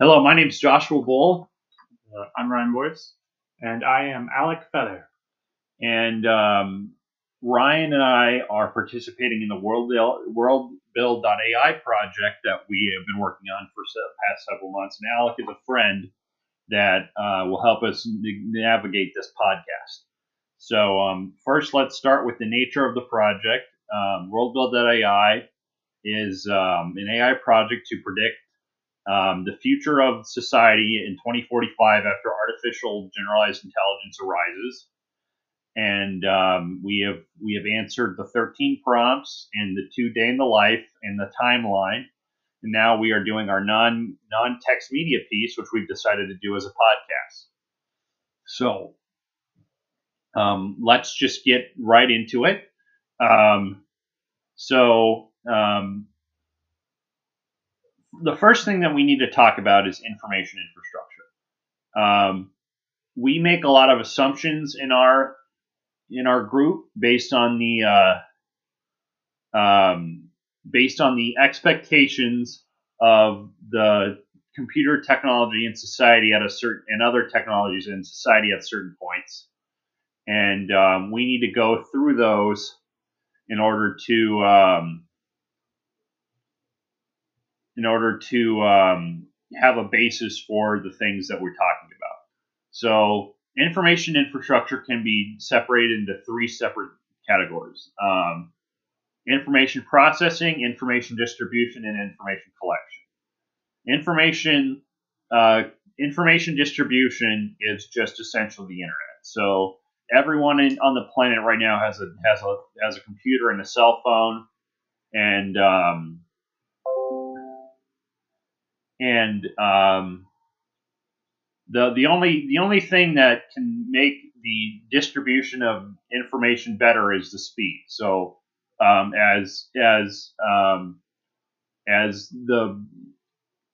Hello, my name is Joshua Bull, Uh, I'm Ryan Boyce. And I am Alec Feather. and um, Ryan and I are participating in the World WorldBuild.ai project that we have been working on for the past several months. And Alec is a friend that uh, will help us navigate this podcast. So um, first, let's start with the nature of the project. Um, WorldBuild.ai is um, an AI project to predict um, the future of society in 2045 after artificial generalized intelligence arises. And um, we have we have answered the 13 prompts and the two day in the life and the timeline. And now we are doing our non non text media piece, which we've decided to do as a podcast. So um, let's just get right into it. Um, so um, the first thing that we need to talk about is information infrastructure. Um, we make a lot of assumptions in our in our group based on the uh, um, based on the expectations of the computer technology in society at a certain and other technologies in society at certain points, and um, we need to go through those in order to um, in order to um, have a basis for the things that we're talking about. So, information infrastructure can be separated into three separate categories um, information processing, information distribution, and information collection. Information uh, information distribution is just essentially the internet. So everyone in, on the planet right now has a has a has a computer and a cell phone, and um, and um, the the only the only thing that can make the distribution of information better is the speed. So um, as as um, as the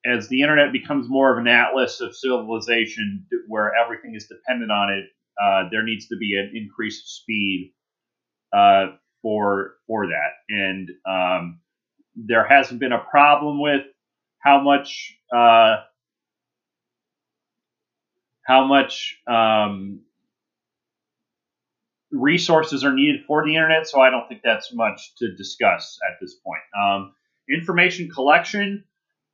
as the internet becomes more of an atlas of civilization where everything is dependent on it, uh, there needs to be an increased speed uh, for for that. And um, there hasn't been a problem with how much uh, how much um, resources are needed for the internet. So I don't think that's much to discuss at this point. Um, information collection.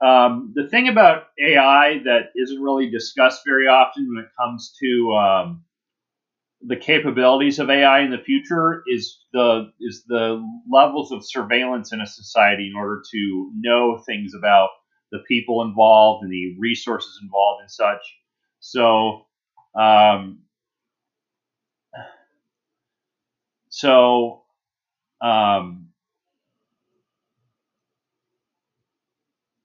Um, the thing about AI that isn't really discussed very often when it comes to um, the capabilities of AI in the future is the is the levels of surveillance in a society in order to know things about the people involved and the resources involved and such. So, um, so um,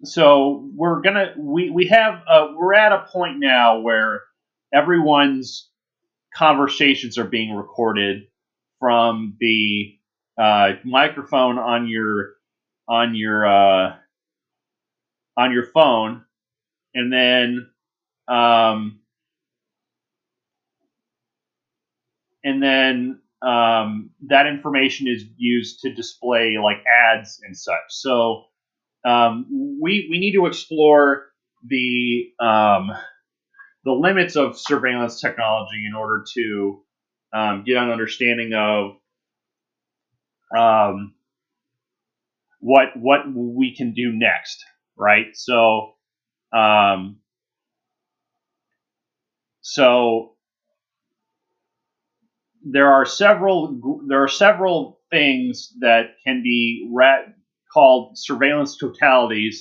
so we're gonna we we have uh, we're at a point now where everyone's conversations are being recorded from the uh, microphone on your on your uh, on your phone, and then um, and then um, that information is used to display like ads and such. So um, we we need to explore the um, the limits of surveillance technology in order to um, get an understanding of um, what what we can do next, right? So um, so there are several there are several things that can be ra- called surveillance totalities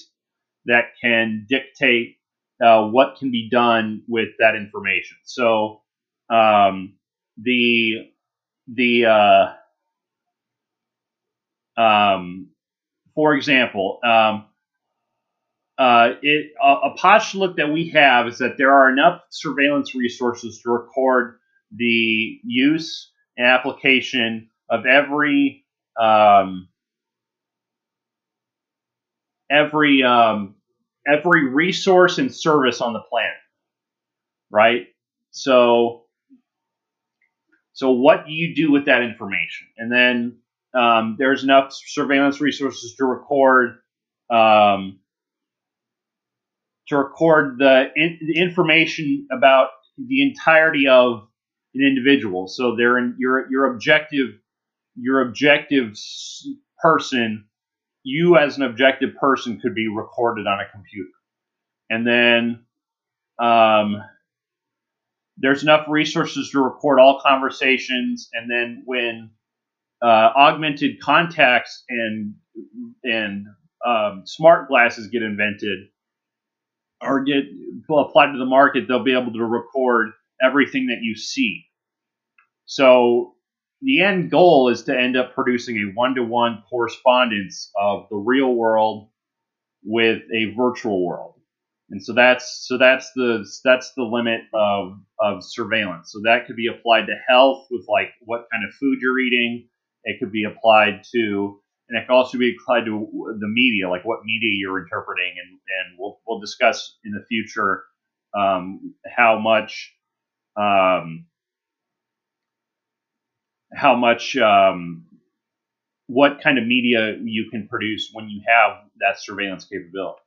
that can dictate uh, what can be done with that information. So um, the the uh, um, for example, um, uh, it, a, a postulate that we have is that there are enough surveillance resources to record the use and application of every um, every um, every resource and service on the planet, right? So, so what do you do with that information? And then um, there's enough surveillance resources to record um, to record the, in, the information about the entirety of an individual. So they're in your your objective your objective person. You as an objective person could be recorded on a computer, and then um, there's enough resources to record all conversations, and then when uh, augmented contacts and and um, smart glasses get invented or get applied to the market, they'll be able to record everything that you see. So the end goal is to end up producing a one-to-one correspondence of the real world with a virtual world. And so that's so that's the that's the limit of of surveillance. So that could be applied to health with like what kind of food you're eating. It could be applied to and it can also be applied to the media, like what media you're interpreting, and, and we'll, we'll discuss in the future um, how much um, how much um, what kind of media you can produce when you have that surveillance capability.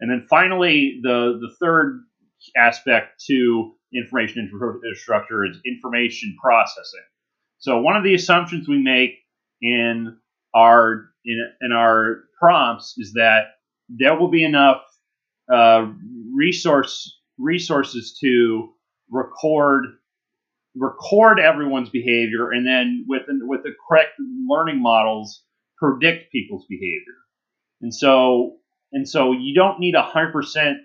And then finally, the the third aspect to information infrastructure is information processing. So one of the assumptions we make in our in, in our prompts is that there will be enough uh, resource resources to record record everyone's behavior and then with with the correct learning models predict people's behavior. And so and so you don't need a hundred percent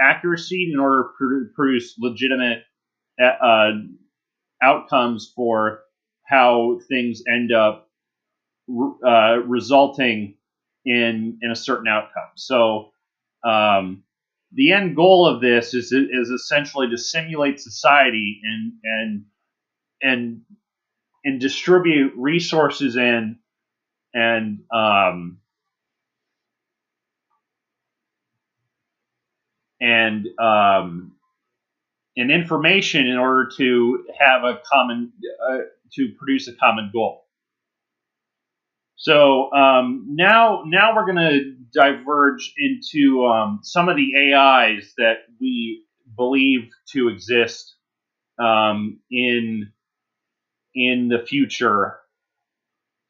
accuracy in order to produce legitimate uh, outcomes for how things end up uh, resulting in in a certain outcome. So um, the end goal of this is is essentially to simulate society and and and and distribute resources and and um, and um, and information in order to have a common uh, to produce a common goal. So um, now, now we're going to diverge into um, some of the AIs that we believe to exist um, in in the future.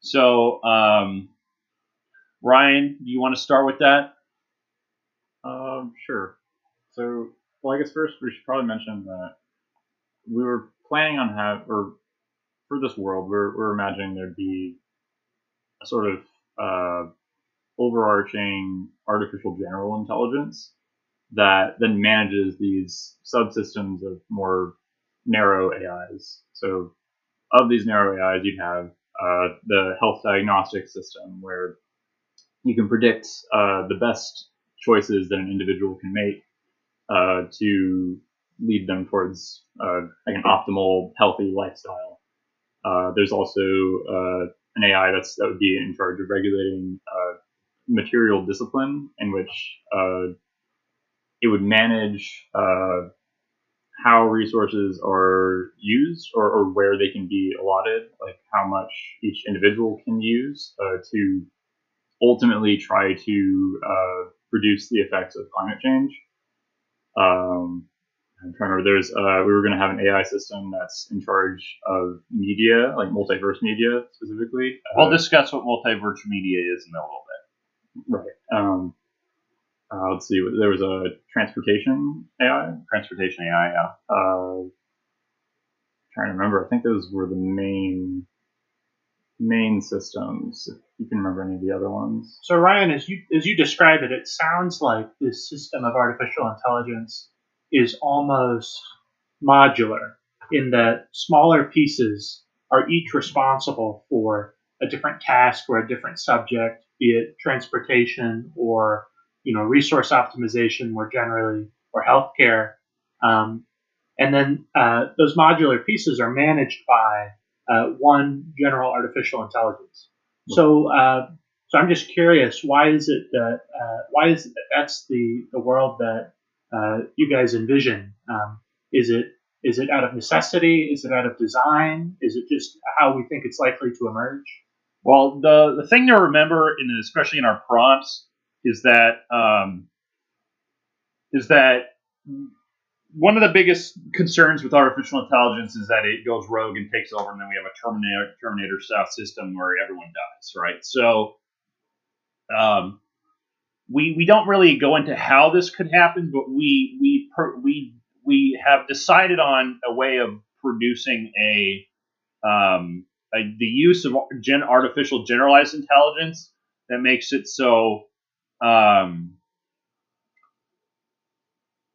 So, um, Ryan, do you want to start with that? Um, sure. So, well, I guess first we should probably mention that we were planning on have or for this world, we're, we're imagining there'd be a sort of uh, overarching artificial general intelligence that then manages these subsystems of more narrow AIs. So, of these narrow AIs, you'd have uh, the health diagnostic system where you can predict uh, the best choices that an individual can make uh, to lead them towards uh, like an optimal, healthy lifestyle. Uh, there's also uh, an AI that's that would be in charge of regulating uh, material discipline, in which uh, it would manage uh, how resources are used or, or, where they can be allotted, like how much each individual can use uh, to ultimately try to uh, reduce the effects of climate change. Um, I'm trying to remember. There's uh, we were going to have an AI system that's in charge of media, like multiverse media specifically. We'll uh, discuss what multiverse media is in a little bit. Right. Um, uh, let's see. There was a transportation AI. Transportation AI. Yeah. Uh, trying to remember. I think those were the main main systems. If you can remember any of the other ones. So Ryan, as you as you describe it, it sounds like this system of artificial intelligence is almost modular in that smaller pieces are each responsible for a different task or a different subject, be it transportation or you know resource optimization more generally or healthcare. Um, and then uh, those modular pieces are managed by uh, one general artificial intelligence. So, uh, so I'm just curious, why is it that uh, why is it that that's the the world that uh, you guys envision? Um, is it is it out of necessity? Is it out of design? Is it just how we think it's likely to emerge? Well, the the thing to remember, in especially in our prompts, is that um, is that one of the biggest concerns with artificial intelligence is that it goes rogue and takes over, and then we have a Terminator Terminator style system where everyone dies, right? So, um, we we don't really go into how this could happen, but we we per, we we have decided on a way of producing a, um, a the use of gen, artificial generalized intelligence that makes it so um,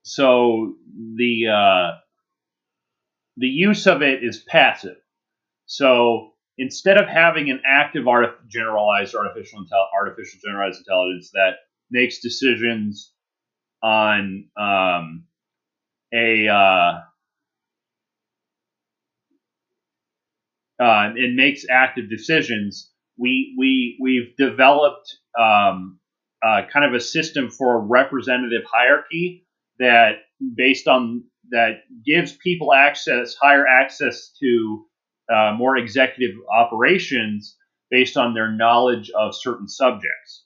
so the uh, the use of it is passive. So instead of having an active art- generalized artificial intel- artificial generalized intelligence that makes decisions on um, a uh, uh, it makes active decisions. We we we've developed um, uh, kind of a system for a representative hierarchy that based on that gives people access, higher access to uh, more executive operations based on their knowledge of certain subjects.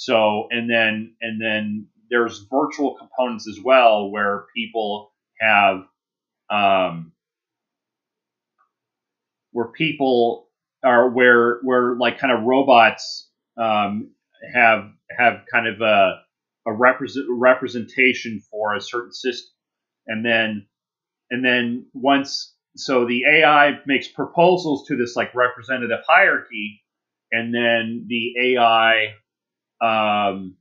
So, and then and then there's virtual components as well where people have um, where people are where where like kind of robots um, have have kind of a a represent, representation for a certain system, and then and then once so the AI makes proposals to this like representative hierarchy, and then the AI um,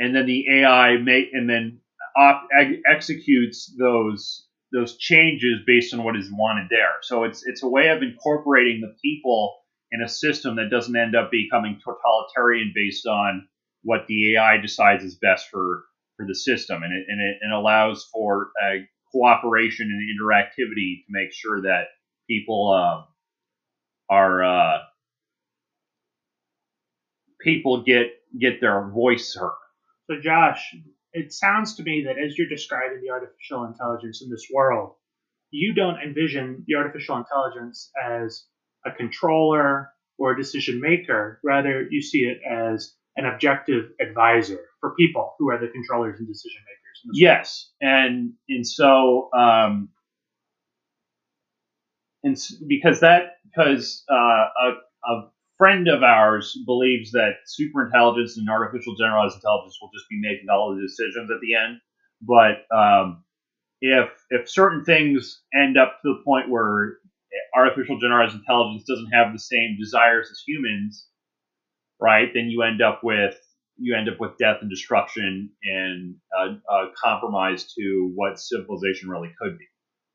and then the AI make and then op, ex- executes those those changes based on what is wanted there. So it's it's a way of incorporating the people in a system that doesn't end up becoming totalitarian based on what the AI decides is best for for the system, and it and it and allows for uh, cooperation and interactivity to make sure that people uh, are uh, people get get their voice heard. So, Josh, it sounds to me that as you're describing the artificial intelligence in this world, you don't envision the artificial intelligence as a controller or a decision maker. Rather, you see it as an objective advisor for people who are the controllers and decision makers. Yes, and and so um, and because that because uh, a, a friend of ours believes that superintelligence and artificial generalized intelligence will just be making all the decisions at the end. But um, if if certain things end up to the point where artificial generalized intelligence doesn't have the same desires as humans, right? Then you end up with you end up with death and destruction and a, a compromise to what civilization really could be.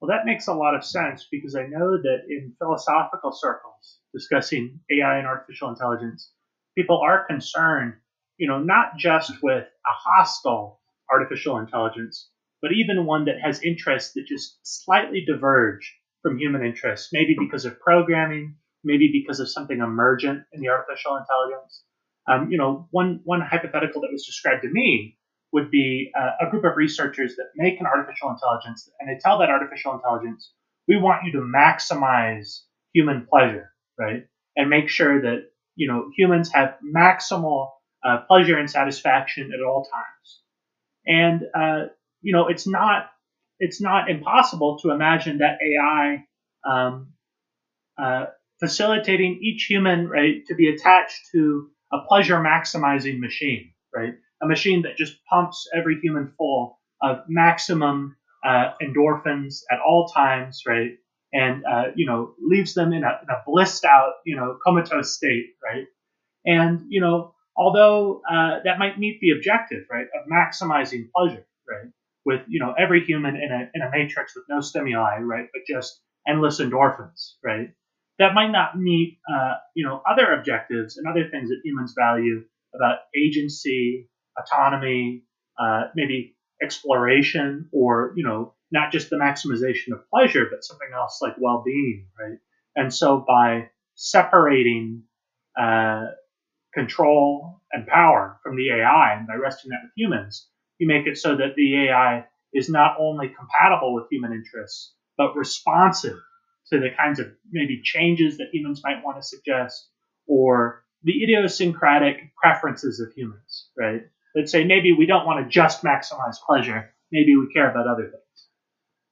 Well, that makes a lot of sense because I know that in philosophical circles discussing AI and artificial intelligence, people are concerned, you know, not just with a hostile artificial intelligence, but even one that has interests that just slightly diverge from human interests, maybe because of programming, maybe because of something emergent in the artificial intelligence. Um, you know, one one hypothetical that was described to me would be uh, a group of researchers that make an artificial intelligence, and they tell that artificial intelligence, we want you to maximize human pleasure, right, and make sure that you know humans have maximal uh, pleasure and satisfaction at all times. And uh, you know, it's not it's not impossible to imagine that AI um, uh, facilitating each human right to be attached to a pleasure maximizing machine, right? A machine that just pumps every human full of maximum uh, endorphins at all times, right? And uh, you know leaves them in a, in a blissed out, you know, comatose state, right? And you know, although uh, that might meet the objective, right, of maximizing pleasure, right, with you know every human in a in a matrix with no stimuli, right, but just endless endorphins, right? that might not meet uh, you know other objectives and other things that humans value about agency, autonomy, uh, maybe exploration, or you know not just the maximization of pleasure, but something else like well-being, right? And so by separating uh, control and power from the AI and by resting that with humans, you make it so that the AI is not only compatible with human interests, but responsive to the kinds of maybe changes that humans might want to suggest or the idiosyncratic preferences of humans, right? that say maybe we don't want to just maximize pleasure, maybe we care about other things.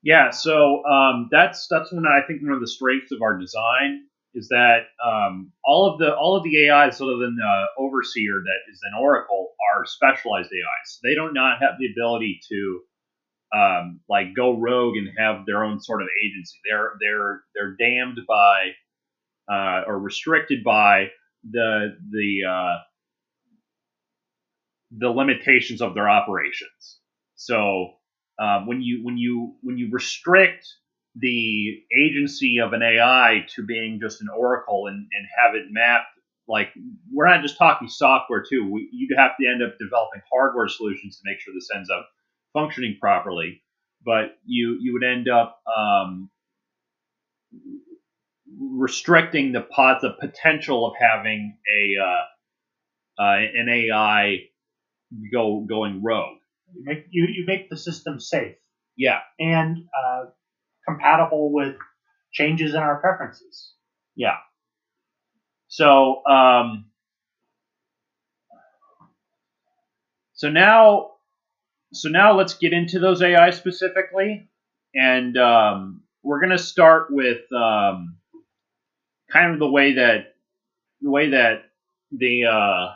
Yeah, so um, that's that's one I think one of the strengths of our design is that um, all of the all of the AIs other than the overseer that is an oracle are specialized AIs. They do not have the ability to um, like go rogue and have their own sort of agency. They're they're they're damned by uh, or restricted by the the uh, the limitations of their operations. So um, when you when you when you restrict the agency of an AI to being just an oracle and, and have it mapped like we're not just talking software too. We, you'd have to end up developing hardware solutions to make sure this ends up functioning properly. But you you would end up um, restricting the pot the potential of having a uh, uh, an AI go going rogue. You make you, you make the system safe. Yeah. And uh, compatible with changes in our preferences. Yeah. So um, so now so now let's get into those AI specifically, and um, we're gonna start with um, kind of the way that the way that the uh,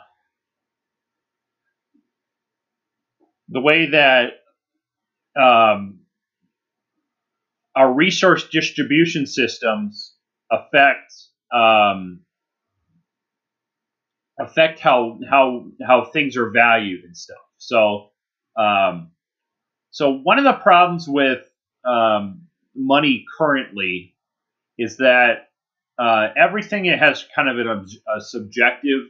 the way that um, our resource distribution systems affect um, affect how how how things are valued and stuff. So um, so one of the problems with um, money currently is that uh, everything it has kind of an, a subjective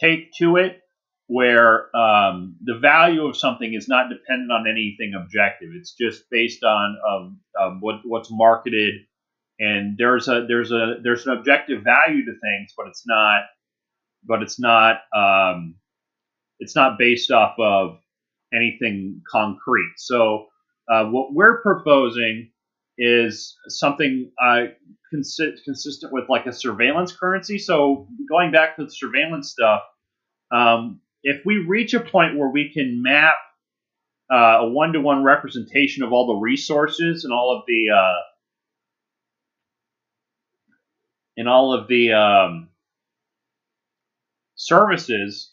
take to it where um, the value of something is not dependent on anything objective. It's just based on um, um, what, what's marketed, and there's a there's a there's an objective value to things, but it's not but it's not um, it's not based off of anything concrete. So uh, what we're proposing is something uh, consi- consistent with like a surveillance currency. So going back to the surveillance stuff. Um, if we reach a point where we can map uh, a one-to-one representation of all the resources and all of the uh, in all of the um, services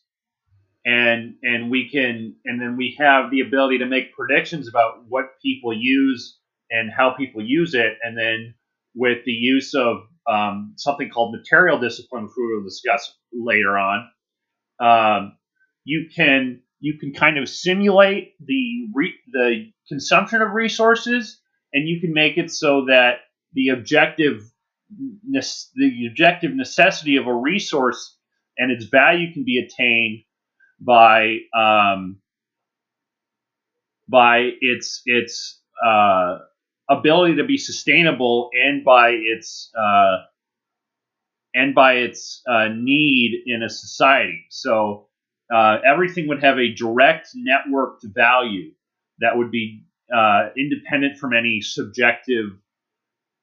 and and we can and then we have the ability to make predictions about what people use and how people use it and then with the use of um, something called material discipline which we will discuss later on um, you can you can kind of simulate the re- the consumption of resources, and you can make it so that the objective the objective necessity of a resource and its value can be attained by um, by its its uh, ability to be sustainable and by its uh, and by its uh, need in a society. So uh, everything would have a direct networked value that would be uh, independent from any subjective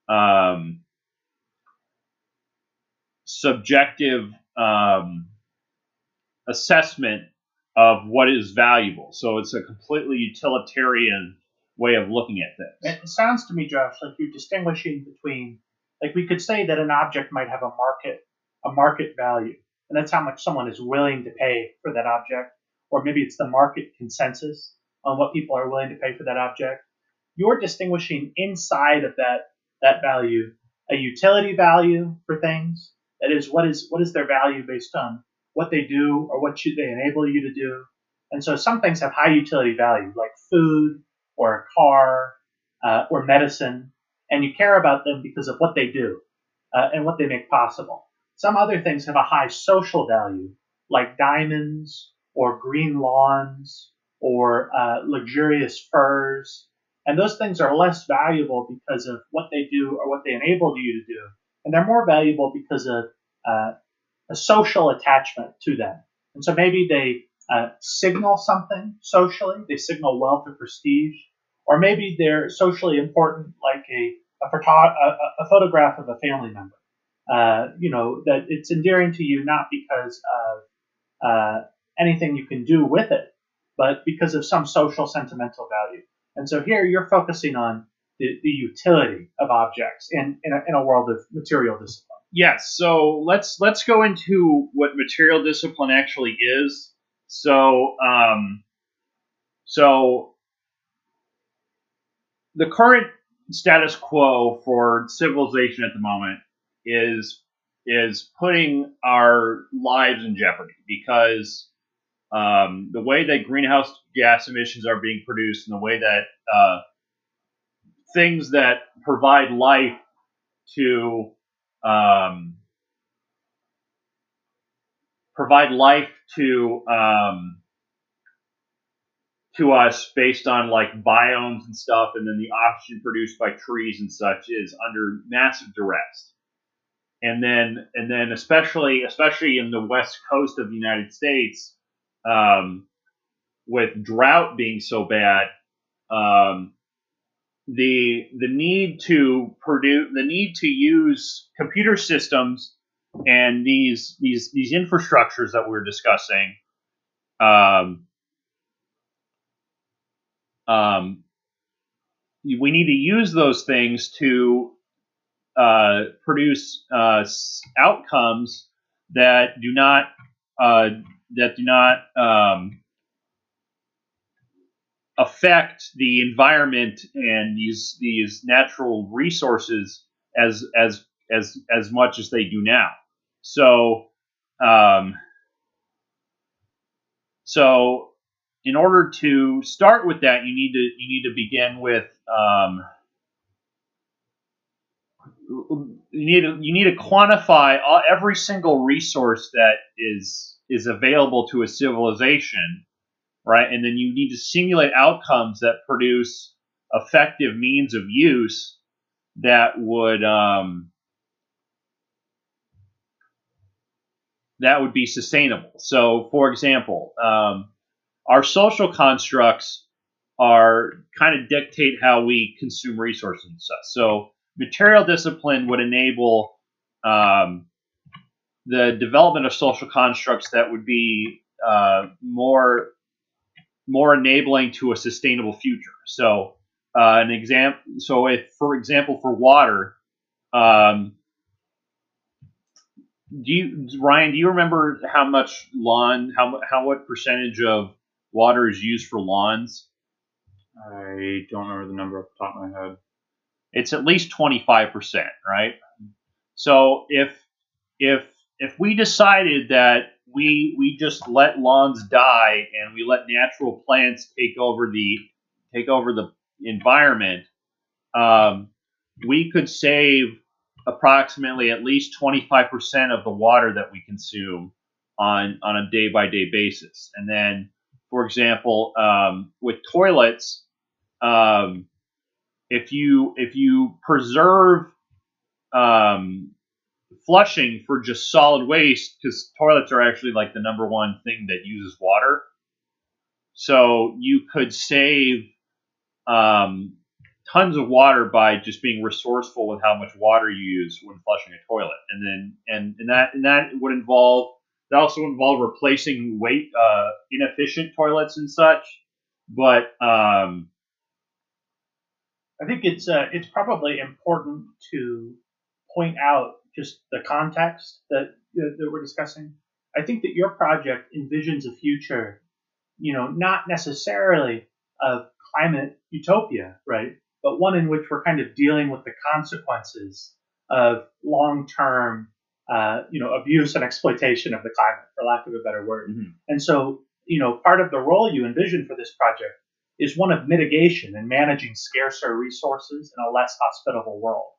um, subjective um, assessment of what is valuable. So it's a completely utilitarian way of looking at things. It sounds to me, Josh, like you're distinguishing between, like we could say that an object might have a market, a market value, and that's how much someone is willing to pay for that object, or maybe it's the market consensus on what people are willing to pay for that object. You're distinguishing inside of that that value a utility value for things. That is, what is what is their value based on what they do or what should they enable you to do. And so some things have high utility value, like food or a car uh, or medicine, and you care about them because of what they do uh, and what they make possible. Some other things have a high social value, like diamonds or green lawns or uh, luxurious furs. And those things are less valuable because of what they do or what they enable you to do. And they're more valuable because of uh, a social attachment to them. And so maybe they uh, signal something socially, they signal wealth or prestige, or maybe they're socially important, like a, a, photo- a, a photograph of a family member. Uh, you know, that it's endearing to you not because of uh, anything you can do with it, but because of some social sentimental value. And so here you're focusing on the, the utility of objects in, in a, in a world of material discipline. Yes. So let's let's go into what material discipline actually is. So um, so the current status quo for civilization at the moment is is putting our lives in jeopardy because um, the way that greenhouse gas emissions are being produced and the way that uh, things that provide life to um, provide life to um, to us based on like biomes and stuff, and then the oxygen produced by trees and such is under massive duress. And then, and then, especially, especially in the west coast of the United States, um, with drought being so bad, um, the the need to produce, the need to use computer systems and these these these infrastructures that we're discussing um, um, we need to use those things to uh, produce uh, outcomes that do not uh, that do not um, affect the environment and these these natural resources as as as as much as they do now. So um, so in order to start with that, you need to you need to begin with um, you need to you need to quantify all, every single resource that is is available to a civilization, right? And then you need to simulate outcomes that produce effective means of use that would um, that would be sustainable. So, for example. Um, our social constructs are kind of dictate how we consume resources and such. So material discipline would enable um, the development of social constructs that would be uh, more more enabling to a sustainable future. So uh, an example. So if, for example, for water, um, do you Ryan? Do you remember how much lawn? How how what percentage of water is used for lawns. I don't remember the number off the top of my head. It's at least 25%, right? So if if if we decided that we we just let lawns die and we let natural plants take over the take over the environment, um, we could save approximately at least 25% of the water that we consume on on a day by day basis. And then for example, um, with toilets, um, if you if you preserve um, flushing for just solid waste, because toilets are actually like the number one thing that uses water, so you could save um, tons of water by just being resourceful with how much water you use when flushing a toilet, and then and, and that and that would involve that also involved replacing weight uh, inefficient toilets and such. But um, I think it's uh, it's probably important to point out just the context that that we're discussing. I think that your project envisions a future, you know, not necessarily of climate utopia, right? But one in which we're kind of dealing with the consequences of long-term uh, you know, abuse and exploitation of the climate, for lack of a better word. Mm-hmm. And so, you know, part of the role you envision for this project is one of mitigation and managing scarcer resources in a less hospitable world.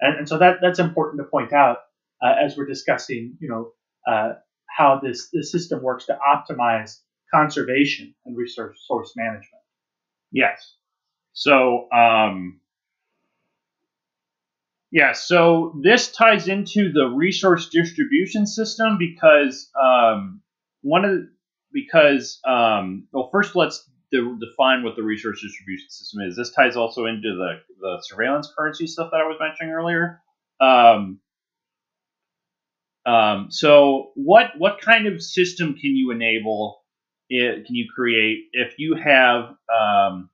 And, and so that that's important to point out uh, as we're discussing, you know, uh, how this this system works to optimize conservation and resource source management. Yes. So um, yeah, so this ties into the resource distribution system because um, one of the, because um, well, first let's de- define what the resource distribution system is. This ties also into the the surveillance currency stuff that I was mentioning earlier. Um, um, so what what kind of system can you enable it, can you create if you have um,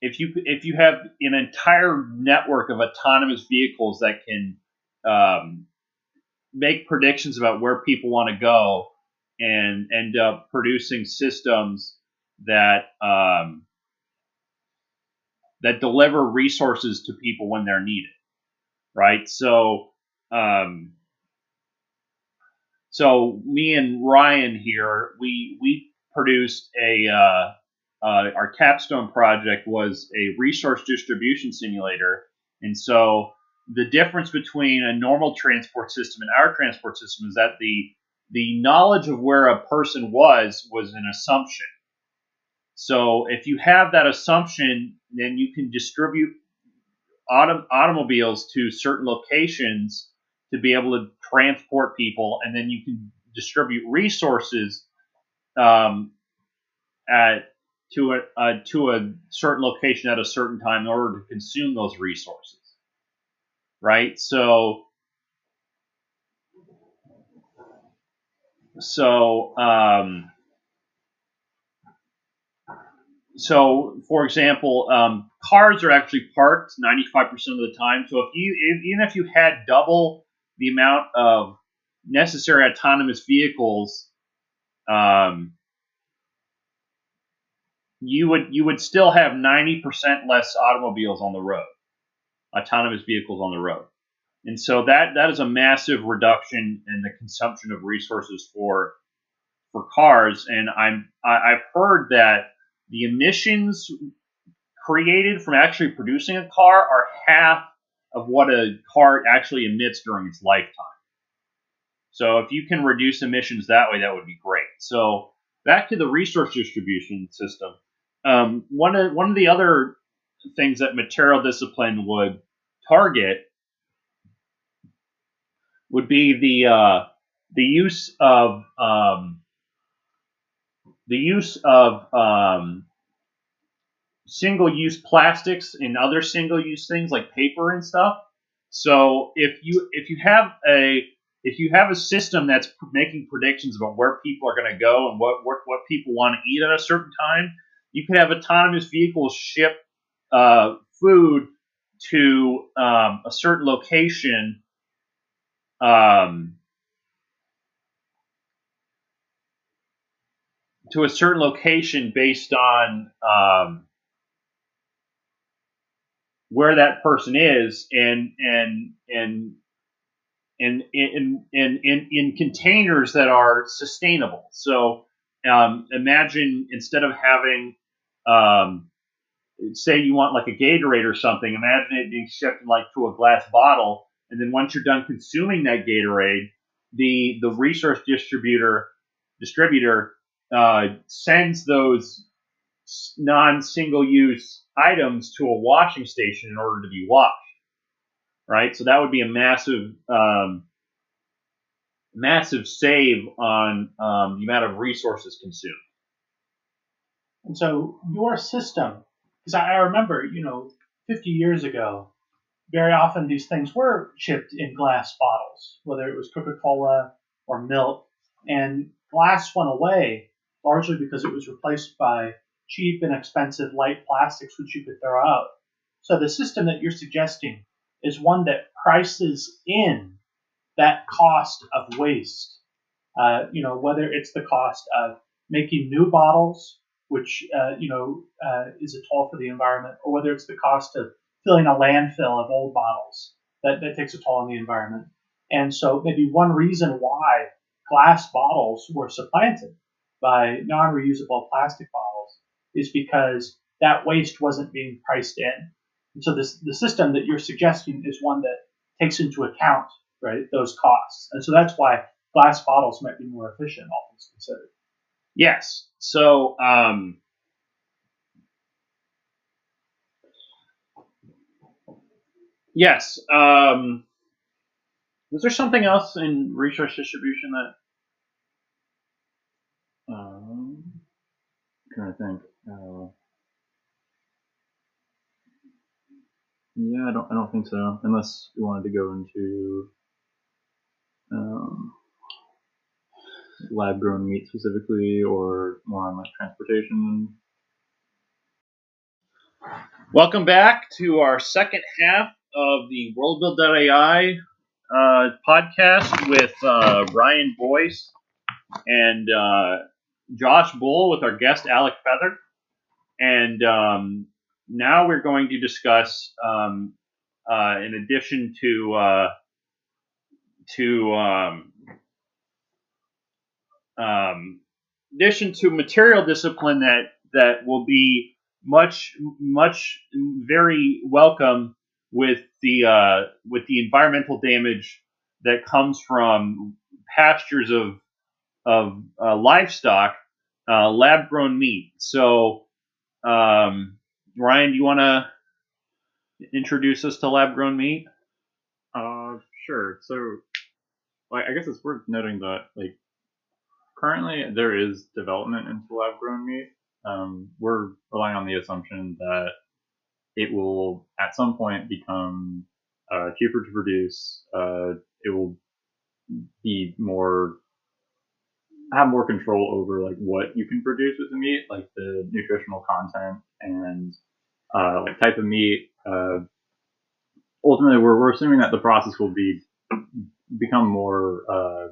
if you if you have an entire network of autonomous vehicles that can um, make predictions about where people want to go and end up producing systems that um, that deliver resources to people when they're needed, right? So, um, so me and Ryan here, we we produced a uh, uh, our capstone project was a resource distribution simulator, and so the difference between a normal transport system and our transport system is that the the knowledge of where a person was was an assumption. So if you have that assumption, then you can distribute auto, automobiles to certain locations to be able to transport people, and then you can distribute resources um, at to a uh, to a certain location at a certain time in order to consume those resources. Right. So so um, so for example, um, cars are actually parked 95% of the time. So if you if, even if you had double the amount of necessary autonomous vehicles um, you would you would still have 90% less automobiles on the road, autonomous vehicles on the road. And so that that is a massive reduction in the consumption of resources for for cars. And I'm I, I've heard that the emissions created from actually producing a car are half of what a car actually emits during its lifetime. So if you can reduce emissions that way, that would be great. So back to the resource distribution system. Um, one of one of the other things that material discipline would target would be the uh, the use of um, the use of um, single-use plastics and other single-use things like paper and stuff. So if you if you have a if you have a system that's making predictions about where people are going to go and what, what what people want to eat at a certain time, you could have autonomous vehicles ship uh, food to um, a certain location um, to a certain location based on um, where that person is and and and and in in in, in containers that are sustainable. So um, imagine instead of having um, say you want like a Gatorade or something, imagine it being shipped like to a glass bottle, and then once you're done consuming that Gatorade, the the resource distributor distributor uh, sends those non-single use items to a washing station in order to be washed. Right, so that would be a massive um, massive save on um, the amount of resources consumed. And so your system, because I remember, you know, 50 years ago, very often these things were shipped in glass bottles, whether it was Coca Cola or milk. And glass went away largely because it was replaced by cheap and expensive light plastics, which you could throw out. So the system that you're suggesting is one that prices in that cost of waste. Uh, you know, whether it's the cost of making new bottles which uh, you know uh, is a toll for the environment, or whether it's the cost of filling a landfill of old bottles that, that takes a toll on the environment. And so maybe one reason why glass bottles were supplanted by non-reusable plastic bottles is because that waste wasn't being priced in. And so this the system that you're suggesting is one that takes into account right those costs. And so that's why glass bottles might be more efficient, all things considered. Yes. So, um, yes. Um, was there something else in resource distribution that? Um, I'm trying to think. Uh, yeah, I don't. I don't think so. Unless you wanted to go into. Um, lab grown meat specifically, or more on like transportation? Welcome back to our second half of the WorldBuild.ai uh, podcast with uh, Ryan Boyce and uh, Josh Bull with our guest Alec Feather. And um, now we're going to discuss, um, uh, in addition to uh, to um, um, addition to material discipline that that will be much much very welcome with the uh, with the environmental damage that comes from pastures of of uh, livestock, uh, lab grown meat. So, um, Ryan, do you want to introduce us to lab grown meat? Uh, sure. So, I guess it's worth noting that like currently there is development into lab grown meat. Um, we're relying on the assumption that it will at some point become uh, cheaper to produce. Uh, it will be more have more control over like what you can produce with the meat, like the nutritional content and uh, like type of meat. Uh, ultimately, we're, we're assuming that the process will be become more uh,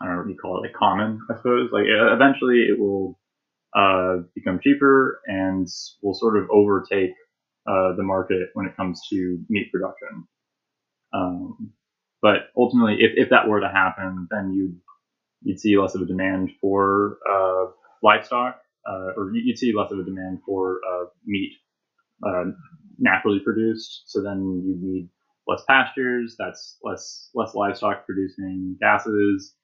I don't know what you call it, like common, I suppose. Like eventually, it will uh, become cheaper and will sort of overtake uh, the market when it comes to meat production. Um, but ultimately, if, if that were to happen, then you'd you'd see less of a demand for uh, livestock, uh, or you'd see less of a demand for uh, meat uh, naturally produced. So then you need less pastures. That's less less livestock producing gases.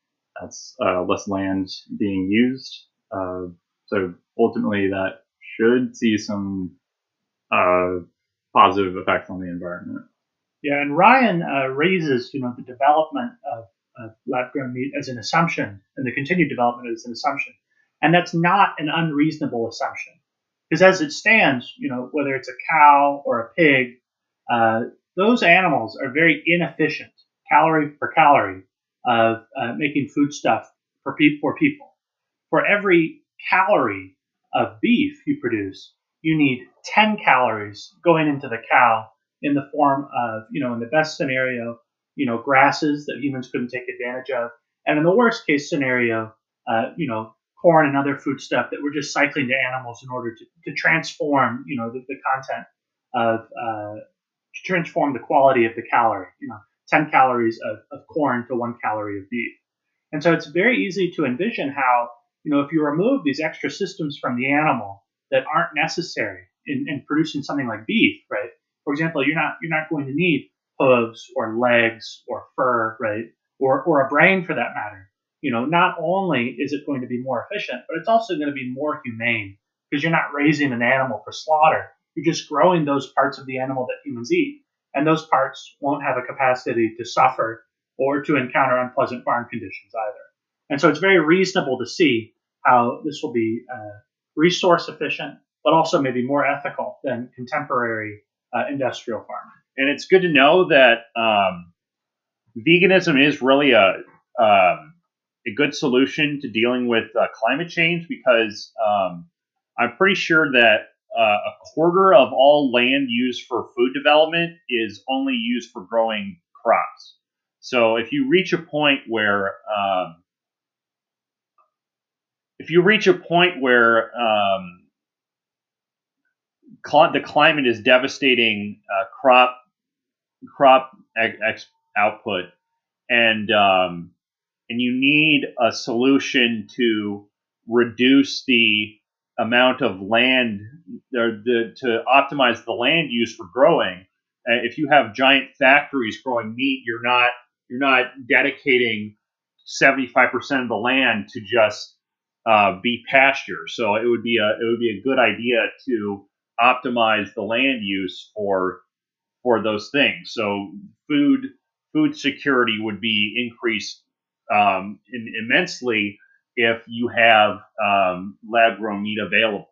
That's uh, less land being used. Uh, so ultimately, that should see some positive effects on the environment. Yeah, and Ryan raises, you know, the development of uh, lab grown meat as an assumption and the continued development as an assumption. And that's not an unreasonable assumption. Because as it stands, you know, whether it's a cow or a pig, uh, those animals are very inefficient, calorie per calorie, of uh, making foodstuff for, pe- for people. For every calorie of beef you produce, you need 10 calories going into the cow in the form of, you know, in the best scenario, you know, grasses that humans couldn't take advantage of. And in the worst case scenario, uh, you know, corn and other food stuff that we're just cycling to animals in order to, to transform, you know, the, the content of, uh, transform the quality of the calorie, you know, 10 calories of, of corn to one calorie of beef. And so it's very easy to envision how, you know, if you remove these extra systems from the animal that aren't necessary in, in producing something like beef, right? For example, you're not, you're not going to need hooves or legs or fur, right? Or, or a brain for that matter. You know, not only is it going to be more efficient, but it's also going to be more humane because you're not raising an animal for slaughter. You're just growing those parts of the animal that humans eat. And those parts won't have a capacity to suffer or to encounter unpleasant farm conditions either. And so it's very reasonable to see how this will be uh, resource efficient, but also maybe more ethical than contemporary uh, industrial farming and it's good to know that um, veganism is really a um, a good solution to dealing with uh, climate change because um, I'm pretty sure that uh, a quarter of all land used for food development is only used for growing crops. So if you reach a point where um, if you reach a point where um, the climate is devastating uh, crop crop ex- output, and um, and you need a solution to reduce the amount of land or the, to optimize the land use for growing. Uh, if you have giant factories growing meat, you're not you're not dedicating 75% of the land to just uh, be pasture. So it would be a it would be a good idea to optimize the land use for for those things. So food food security would be increased um, in, immensely if you have um, lab grown meat available.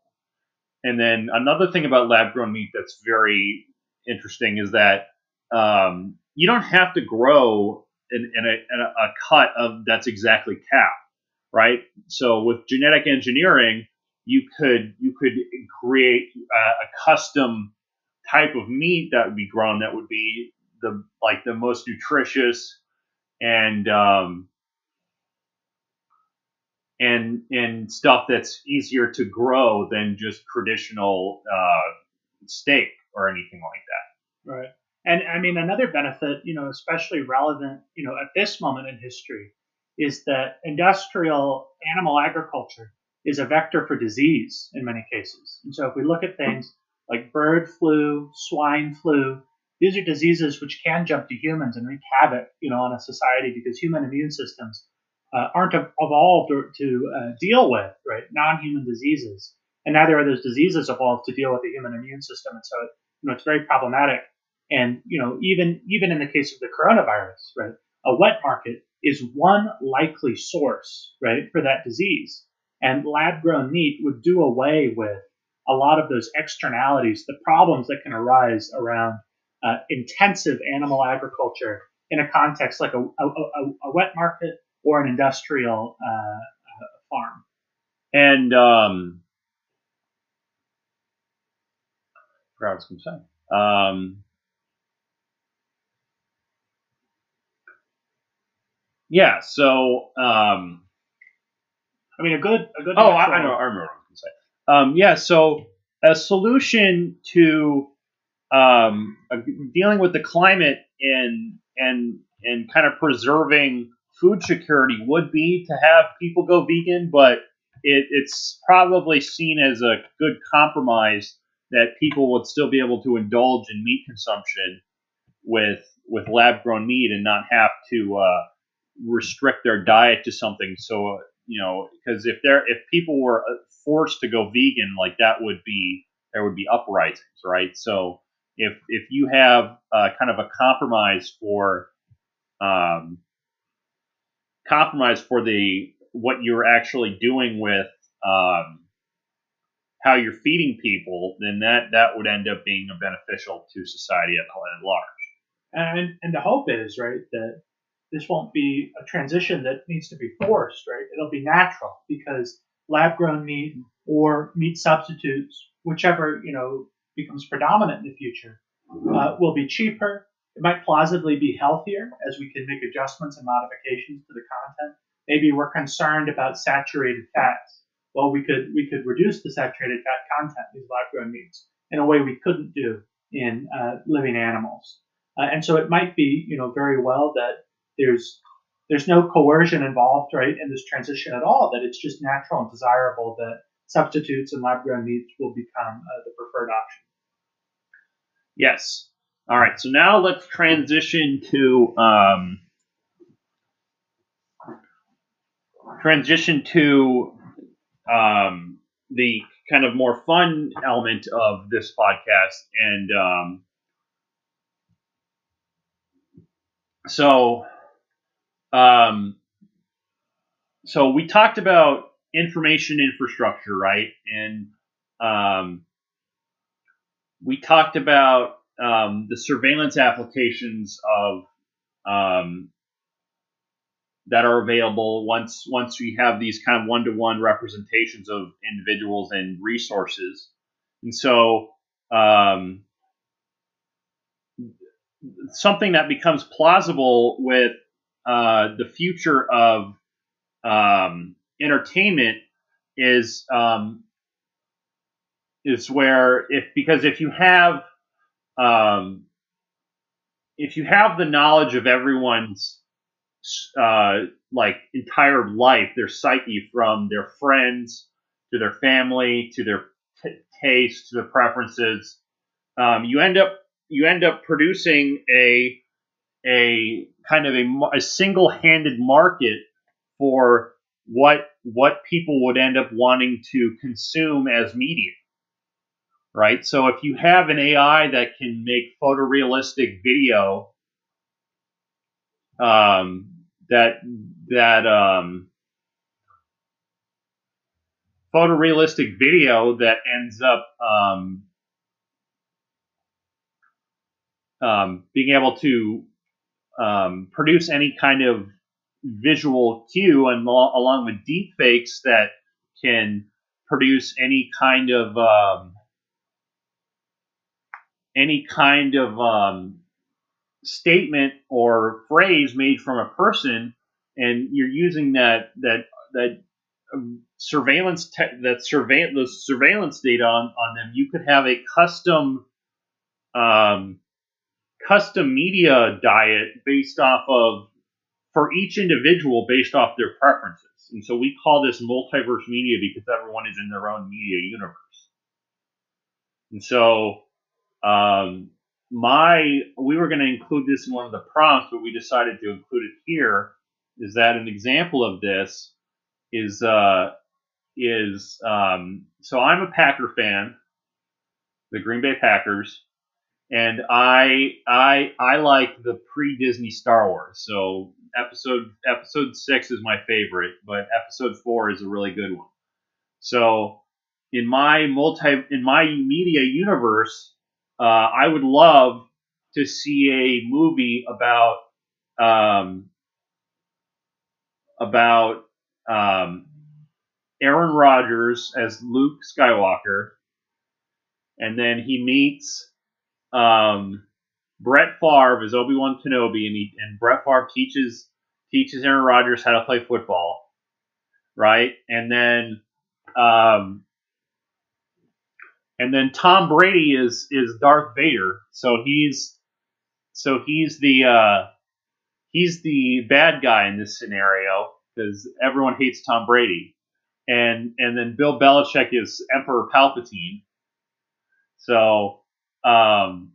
And then another thing about lab grown meat that's very interesting is that um, you don't have to grow in, in, a, in, a, cut of that's exactly cow. right? So with genetic engineering, you could you could create a, a custom type of meat that would be grown that would be the like the most nutritious and um, and and stuff that's easier to grow than just traditional uh, steak or anything like that. Right. And I mean, another benefit, you know, especially relevant, you know, at this moment in history, is that industrial animal agriculture is a vector for disease in many cases. And so if we look at things like bird flu, swine flu, these are diseases which can jump to humans and wreak havoc, you know, on a society because human immune systems uh, aren't evolved to uh, deal with right non-human diseases, and neither are those diseases evolved to deal with the human immune system. And so, you know, it's very problematic. And you know, even even in the case of the coronavirus, right, a wet market is one likely source, right, for that disease. And lab-grown meat would do away with a lot of those externalities, the problems that can arise around uh, intensive animal agriculture in a context like a, a, a, a wet market or an industrial uh, uh, farm. And um, I forgot what I was going to say. Um, yeah. So. Um, I mean, a good, a good. Oh, I, I, know. I remember Um, yeah. So a solution to um, dealing with the climate and and and kind of preserving food security would be to have people go vegan, but it, it's probably seen as a good compromise that people would still be able to indulge in meat consumption with with lab grown meat and not have to uh, restrict their diet to something. So uh, you know, because if there if people were uh, forced to go vegan, like that would be there would be uprisings, right? So if if you have uh, kind of a compromise for um, compromise for the what you're actually doing with um, how you're feeding people, then that that would end up being beneficial to society at, at large. And and the hope is right that this won't be a transition that needs to be forced, right? It'll be natural because lab grown meat or meat substitutes, whichever you know becomes predominant in the future, uh, will be cheaper it might plausibly be healthier as we can make adjustments and modifications to the content. Maybe we're concerned about saturated fats. Well, we could we could reduce the saturated fat content in these lab-grown meats in a way we couldn't do in uh, living animals. Uh, and so it might be, you know, very well that there's there's no coercion involved, right, in this transition at all. That it's just natural and desirable that substitutes and lab-grown meats will become uh, the preferred option. Yes, all right, so now let's transition to um, transition to um, the kind of more fun element of this podcast, and um, so um, so we talked about information infrastructure, right? And um, we talked about um, the surveillance applications of um, that are available once once we have these kind of one to one representations of individuals and resources, and so um, something that becomes plausible with uh, the future of um, entertainment is um, is where if because if you have um, if you have the knowledge of everyone's uh, like entire life, their psyche, from their friends to their family to their t- taste to their preferences, um, you end up you end up producing a a kind of a, a single-handed market for what what people would end up wanting to consume as media right? So if you have an AI that can make photorealistic video, um, that that um, photorealistic video that ends up um, um, being able to um, produce any kind of visual cue and lo- along with deep fakes that can produce any kind of um, any kind of um, statement or phrase made from a person, and you're using that that that um, surveillance te- that surveillance the surveillance data on, on them, you could have a custom um, custom media diet based off of for each individual based off their preferences. And so we call this multiverse media because everyone is in their own media universe. And so um, my we were going to include this in one of the prompts, but we decided to include it here. Is that an example of this? Is uh, is um, so I'm a Packer fan, the Green Bay Packers, and I I I like the pre Disney Star Wars. So episode episode six is my favorite, but episode four is a really good one. So in my multi in my media universe, uh, I would love to see a movie about um, about um, Aaron Rodgers as Luke Skywalker, and then he meets um, Brett Favre is Obi Wan Kenobi, and, he, and Brett Favre teaches teaches Aaron Rodgers how to play football, right? And then um, and then Tom Brady is is Darth Vader, so he's so he's the uh, he's the bad guy in this scenario because everyone hates Tom Brady, and and then Bill Belichick is Emperor Palpatine. So um,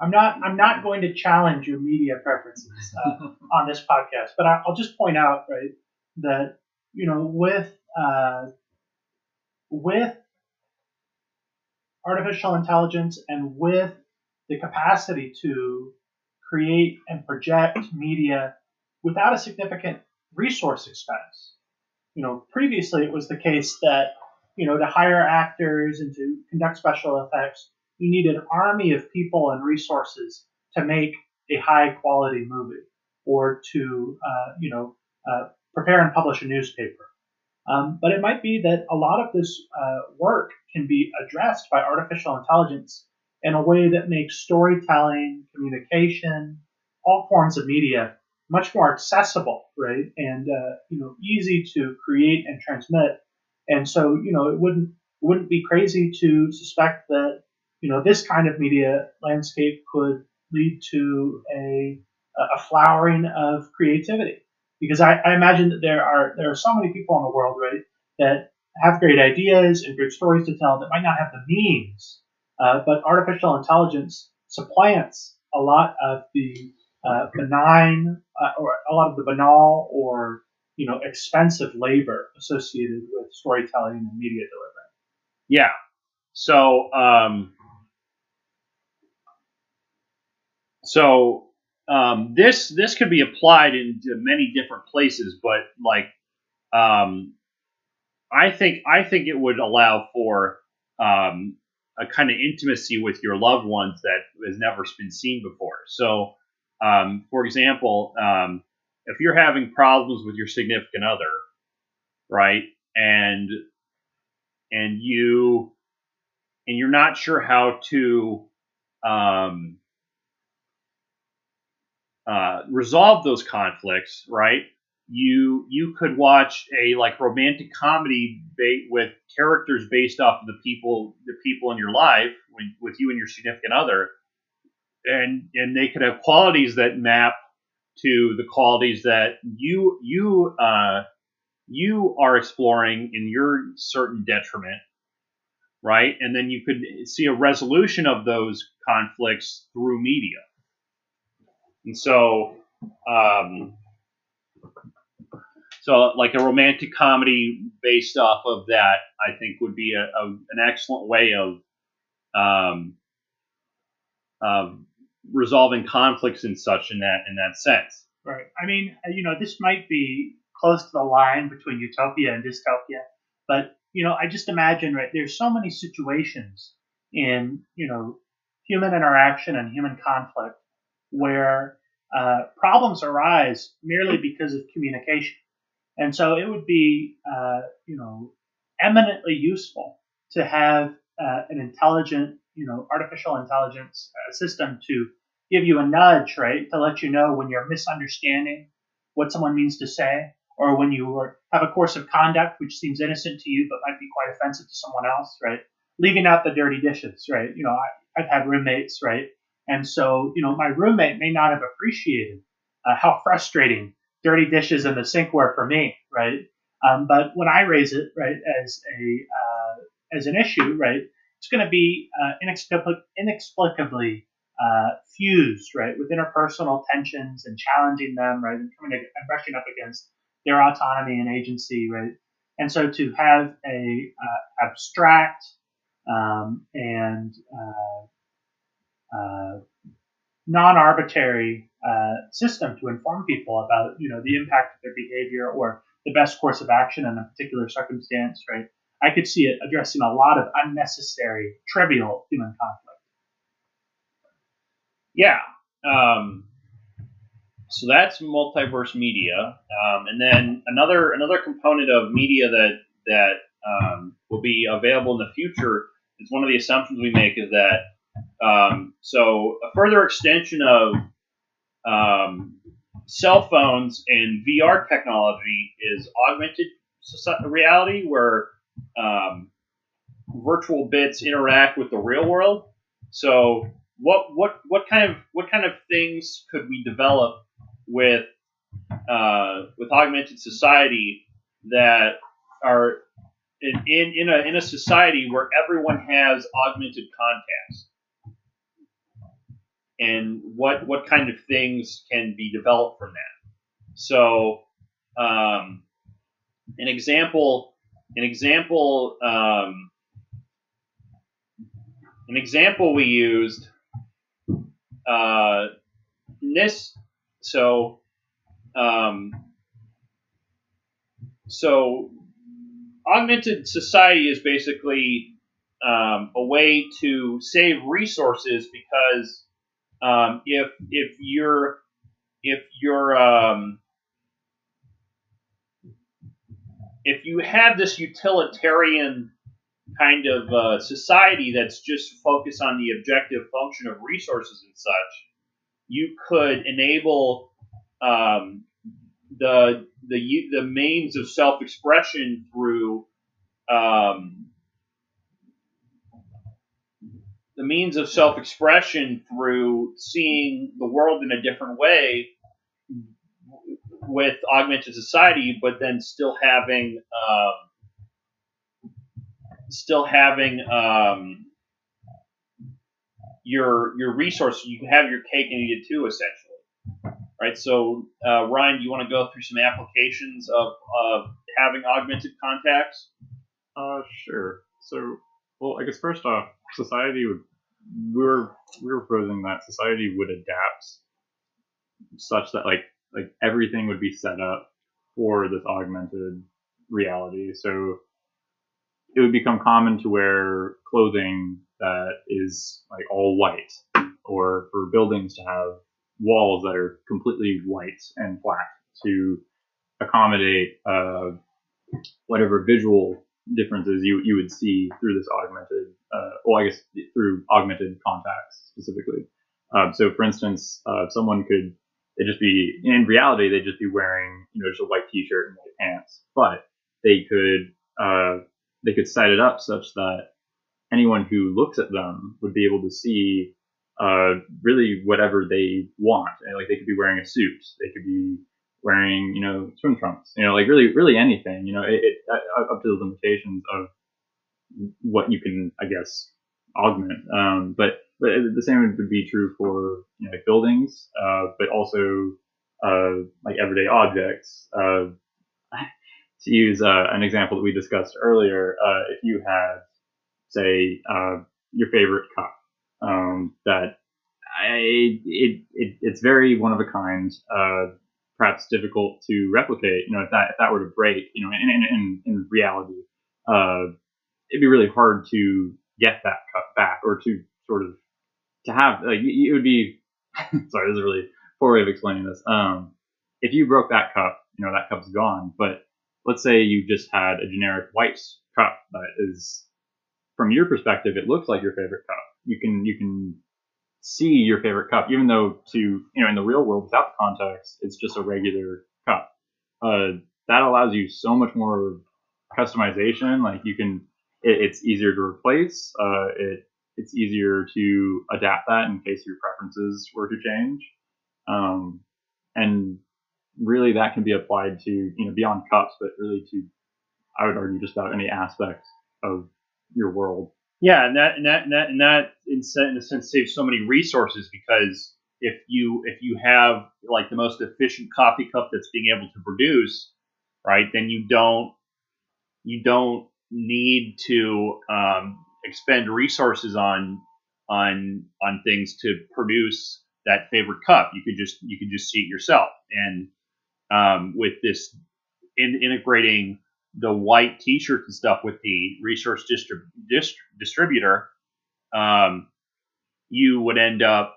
I'm not I'm not going to challenge your media preferences uh, on this podcast, but I, will just point out right that you know with uh, with artificial intelligence and with the capacity to create and project media without a significant resource expense. You know, previously it was the case that you know to hire actors and to conduct special effects you need an army of people and resources to make a high quality movie or to, uh, you know, uh, prepare and publish a newspaper. Um, but it might be that a lot of this uh, work can be addressed by artificial intelligence in a way that makes storytelling, communication, all forms of media much more accessible, right? And uh, you know, easy to create and transmit. And so, you know, it wouldn't wouldn't be crazy to suspect that you know, this kind of media landscape could lead to a, a flowering of creativity. Because I, I imagine that there are there are so many people in the world, right, that have great ideas and great stories to tell that might not have the means, uh, but artificial intelligence supplants a lot of the uh, benign uh, or a lot of the banal or you know expensive labor associated with storytelling and media delivery. Yeah. So um, So um, this this could be applied into many different places, but like um, I think I think it would allow for um, a kind of intimacy with your loved ones that has never been seen before. So, um, for example, um, if you're having problems with your significant other, right, and and you and you're not sure how to um, uh, resolve those conflicts, right? You you could watch a like romantic comedy ba- with characters based off of the people the people in your life with, with you and your significant other, and and they could have qualities that map to the qualities that you you uh, you are exploring in your certain detriment, right? And then you could see a resolution of those conflicts through media. And so, um, so like a romantic comedy based off of that, I think would be a, a an excellent way of, um, resolving conflicts and such in that in that sense. Right. I mean, you know, this might be close to the line between utopia and dystopia, but you know, I just imagine right there's so many situations in you know human interaction and human conflict where uh, problems arise merely because of communication. And so it would be, uh, you know, eminently useful to have uh, an intelligent, you know, artificial intelligence uh, system to give you a nudge, right, to let you know when you're misunderstanding what someone means to say, or when you are, have a course of conduct which seems innocent to you but might be quite offensive to someone else, right? Leaving out the dirty dishes, right? You know, I, I've had roommates, right? And so, you know, my roommate may not have appreciated uh, how frustrating dirty dishes in the sink were for me, right? Um, but when I raise it, right, as a uh, as an issue, right, it's going to be uh, inexplic- inexplicably uh, fused, right, with interpersonal tensions and challenging them, right, and coming and brushing up against their autonomy and agency, right. And so to have a uh, abstract um, and uh, non-arbitrary uh, system to inform people about you know the impact of their behavior or the best course of action in a particular circumstance, right? I could see it addressing a lot of unnecessary, trivial human conflict. Yeah. Um, so that's multiverse media, um, and then another another component of media that that um, will be available in the future is one of the assumptions we make is that um, so a further extension of um, cell phones and VR technology is augmented reality, where um, virtual bits interact with the real world. So, what what what kind of what kind of things could we develop with uh, with augmented society that are in, in, in, a, in a society where everyone has augmented contacts? And what what kind of things can be developed from that. So, um, an example, an example, um, an example we used. Uh, this so um, so augmented society is basically um, a way to save resources because um, if if you're if you're um, if you have this utilitarian kind of uh, society that's just focused on the objective function of resources and such, you could enable um, the the the means of self expression through um, the means of self expression through seeing the world in a different way with augmented society, but then still having um, still having um, your your resource. You can have your cake and eat it too, essentially. Right. So, uh, Ryan, do you want to go through some applications of, of having augmented contacts? Uh, sure. So, well, I guess first off, society would were we're proposing that society would adapt such that like like everything would be set up for this augmented reality. So it would become common to wear clothing that is like all white, or for buildings to have walls that are completely white and flat to accommodate uh, whatever visual differences you, you would see through this augmented, uh, well, I guess through augmented contacts specifically. Um, so, for instance, uh, someone could they just be in reality they'd just be wearing you know just a white T-shirt and white pants, but they could uh, they could set it up such that anyone who looks at them would be able to see uh, really whatever they want. And, like they could be wearing a suit, they could be wearing, you know, swim trunks, you know, like really, really anything, you know, it, it uh, up to the limitations of what you can, I guess, augment. Um, but, but the same would be true for, you know, like buildings, uh, but also, uh, like everyday objects. Uh, to use, uh, an example that we discussed earlier, uh, if you had, say, uh, your favorite cup, um, that I, it, it, it's very one of a kind, uh, perhaps difficult to replicate. You know, if that if that were to break, you know, in in, in, reality, uh, it'd be really hard to get that cut back or to sort of to have like it would be. sorry, this is a really poor way of explaining this. Um, if you broke that cup, you know that cup's gone. But let's say you just had a generic white cup that is, from your perspective, it looks like your favorite cup. You can you can see your favorite cup, even though to you know in the real world without the context, it's just a regular cup. Uh, that allows you so much more customization. Like you can, it, it's easier to replace. Uh, it it's easier to adapt that in case your preferences were to change. Um, and really that can be applied to, you know, beyond cups, but really to, I would argue just about any aspect of your world. Yeah, and that and that and that, and that in, in a sense saves so many resources because if you if you have like the most efficient coffee cup that's being able to produce, right, then you don't you don't need to um, expend resources on on on things to produce that favorite cup. You could just you could just see it yourself. And um, with this in, integrating the white T-shirts and stuff with the resource distrib- dist- distributor, um, you would end up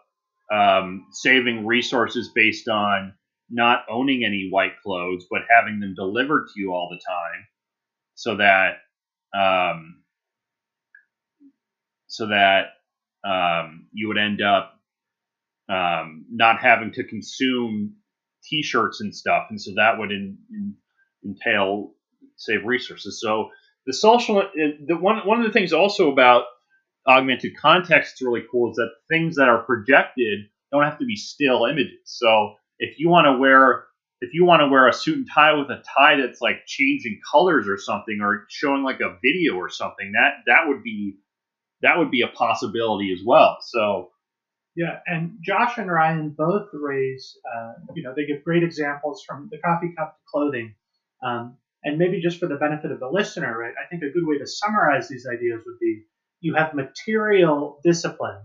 um, saving resources based on not owning any white clothes, but having them delivered to you all the time, so that um, so that um, you would end up um, not having to consume T-shirts and stuff, and so that would in, in, entail save resources. So the social, the one one of the things also about augmented contacts is really cool is that things that are projected don't have to be still images. So if you want to wear if you want to wear a suit and tie with a tie that's like changing colors or something or showing like a video or something that that would be that would be a possibility as well so yeah and josh and ryan both raise uh, you know they give great examples from the coffee cup to clothing um, and maybe just for the benefit of the listener right i think a good way to summarize these ideas would be you have material discipline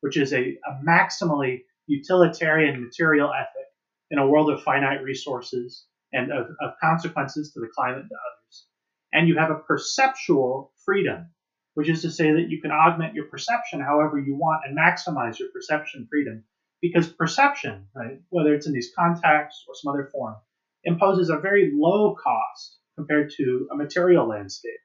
which is a, a maximally utilitarian material ethic in a world of finite resources and of, of consequences to the climate and to others. And you have a perceptual freedom, which is to say that you can augment your perception however you want and maximize your perception freedom. Because perception, right, whether it's in these contexts or some other form, imposes a very low cost compared to a material landscape.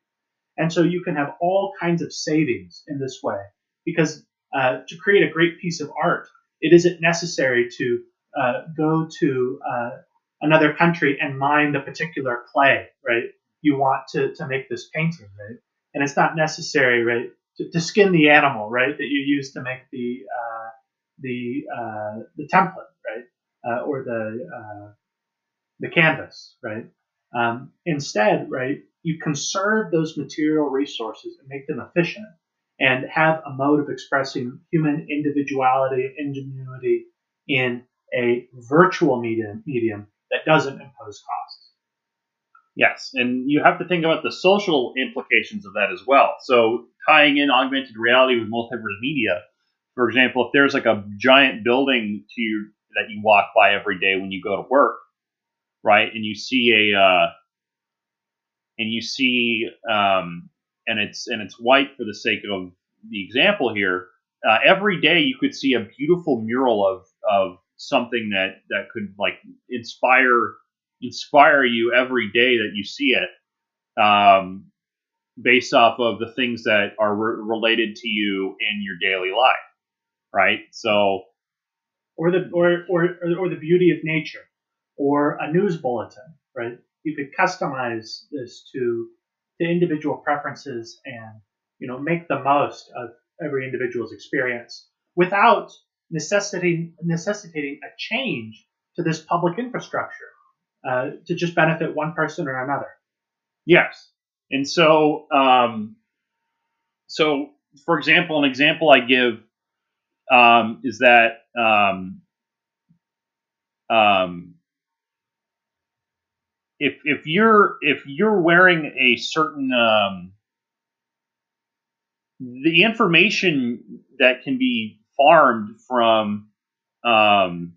And so you can have all kinds of savings in this way because uh, to create a great piece of art, it isn't necessary to uh, go to uh, another country and mine the particular clay, right? You want to, to make this painting, right? And it's not necessary, right, to, to skin the animal, right, that you use to make the uh, the uh, the template, right, uh, or the the canvas, right? Um, instead, right, you conserve those material resources and make them efficient, and have a mode of expressing human individuality, ingenuity in a virtual medium, medium that doesn't impose costs. Yes, and you have to think about the social implications of that as well. So tying in augmented reality with multiverse media, for example, if there's like a giant building to you that you walk by every day when you go to work, right, and you see a uh, and you see um, and it's and it's white for the sake of the example here. Uh, every day you could see a beautiful mural of of something that that could like inspire inspire you every day that you see it um, based off of the things that are re- related to you in your daily life right? So or the or, or or the beauty of nature or a news bulletin right you could customize this to to individual preferences and you know make the most of every individual's experience without necessitating necessitating a change to this public infrastructure uh, to just benefit one person or another. Yes, and so um, so for example, an example I give um, is that um, um, if if you're if you're wearing a certain um, the information that can be farmed from um,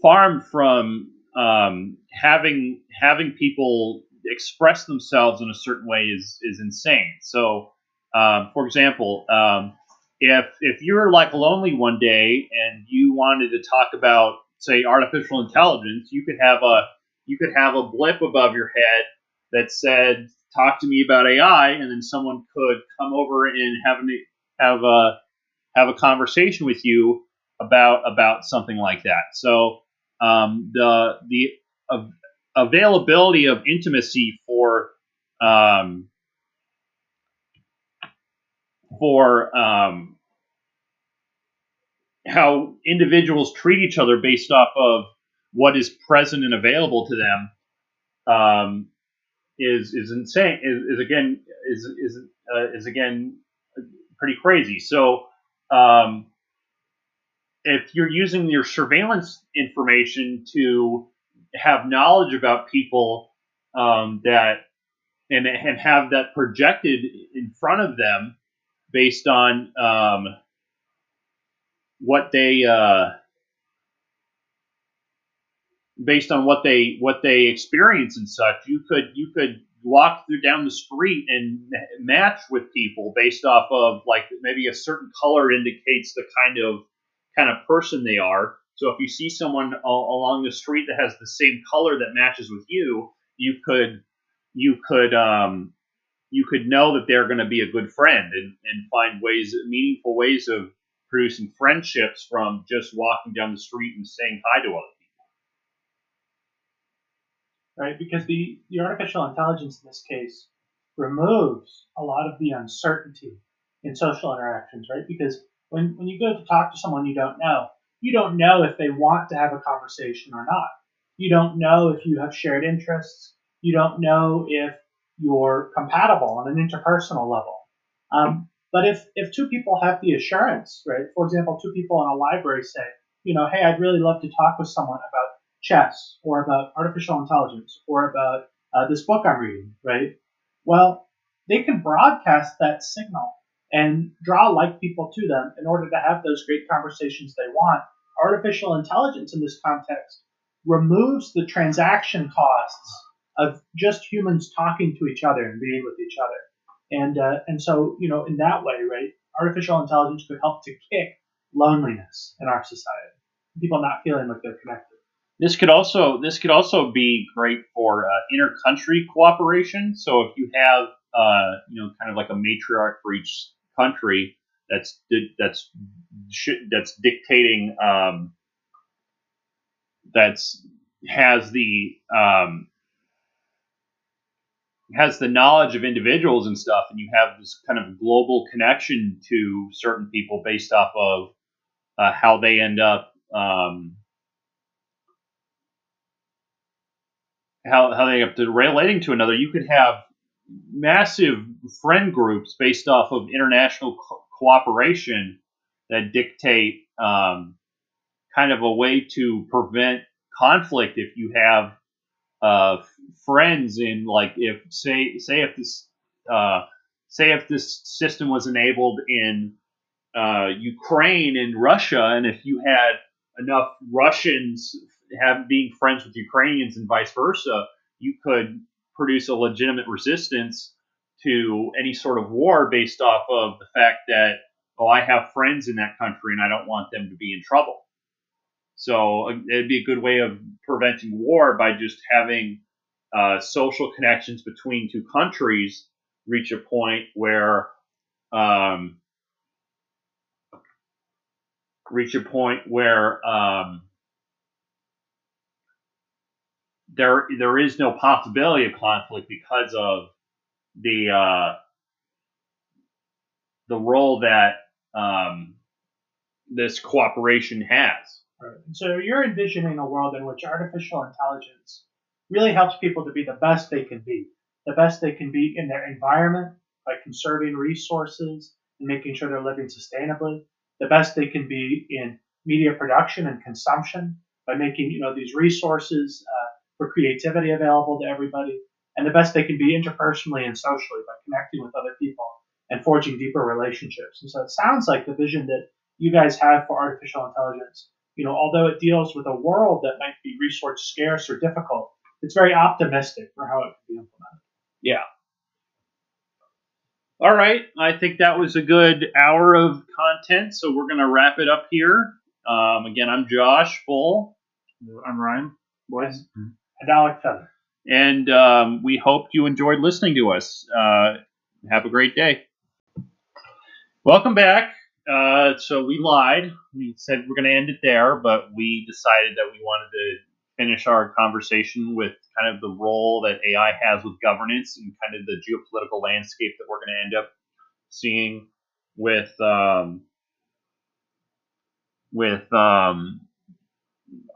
farmed from um, having having people express themselves in a certain way is is insane. So, um, for example, um, if if you're like lonely one day and you wanted to talk about say artificial intelligence, you could have a you could have a blip above your head that said talk to me about AI, and then someone could come over and have an, have a have a conversation with you about about something like that. So um, the the availability of intimacy for um, for um, how individuals treat each other based off of what is present and available to them um, is is insane. Is, is again is is uh, is again pretty crazy. So um, if you're using your surveillance information to have knowledge about people um, that and and have that projected in front of them based on um, what they uh, based on what they what they experience and such. You could you could walk through down the street and match with people based off of like maybe a certain color indicates the kind of kind of person they are. So if you see someone along the street that has the same color that matches with you, you could you could um, you could know that they're going to be a good friend and, and find ways meaningful ways of producing friendships from just walking down the street and saying hi to other people. Right, because the, the artificial intelligence in this case removes a lot of the uncertainty in social interactions, right? Because when, when you go to talk to someone you don't know, you don't know if they want to have a conversation or not. You don't know if you have shared interests. You don't know if you're compatible on an interpersonal level. Um, but if, if two people have the assurance, right, for example, two people in a library say, you know, hey, I'd really love to talk with someone about chess or about artificial intelligence or about uh, this book I'm reading, right? Well, they can broadcast that signal and draw like people to them in order to have those great conversations they want. Artificial intelligence in this context removes the transaction costs of just humans talking to each other and being with each other. And uh, and so you know in that way, right, artificial intelligence could help to kick loneliness in our society, people not feeling like they're connected. This could also this could also be great for uh, inter-country cooperation. So if you have uh, you know kind of like a matriarch for each country that's that's that's dictating um, that's has the um, has the knowledge of individuals and stuff, and you have this kind of global connection to certain people based off of uh, how they end up, um, how how they end up relating to another. You could have massive friend groups based off of international co- cooperation that dictate um, kind of a way to prevent conflict if you have uh, friends in like if say say if this uh, say if this system was enabled in uh, Ukraine and Russia, and if you had enough Russians have being friends with Ukrainians and vice versa, you could produce a legitimate resistance to any sort of war based off of the fact that oh I have friends in that country and I don't want them to be in trouble. So uh, it'd be a good way of preventing war by just having uh, social connections between two countries reach a point where um, reach a point where um, there there is no possibility of conflict because of the uh, the role that um, this cooperation has. Right. So you're envisioning a world in which artificial intelligence really helps people to be the best they can be, the best they can be in their environment by conserving resources and making sure they're living sustainably, the best they can be in media production and consumption by making you know these resources uh, for creativity available to everybody, and the best they can be interpersonally and socially by connecting with other people and forging deeper relationships. And so it sounds like the vision that you guys have for artificial intelligence you know, although it deals with a world that might be resource scarce or difficult, it's very optimistic for how it could be implemented. Yeah. All right, I think that was a good hour of content, so we're going to wrap it up here. Um, again, I'm Josh Bull, I'm Ryan. Boys. And Alec Feather. and um, we hope you enjoyed listening to us. Uh, have a great day. Welcome back. Uh, so we lied. We said we're going to end it there, but we decided that we wanted to finish our conversation with kind of the role that AI has with governance and kind of the geopolitical landscape that we're going to end up seeing with um, with um,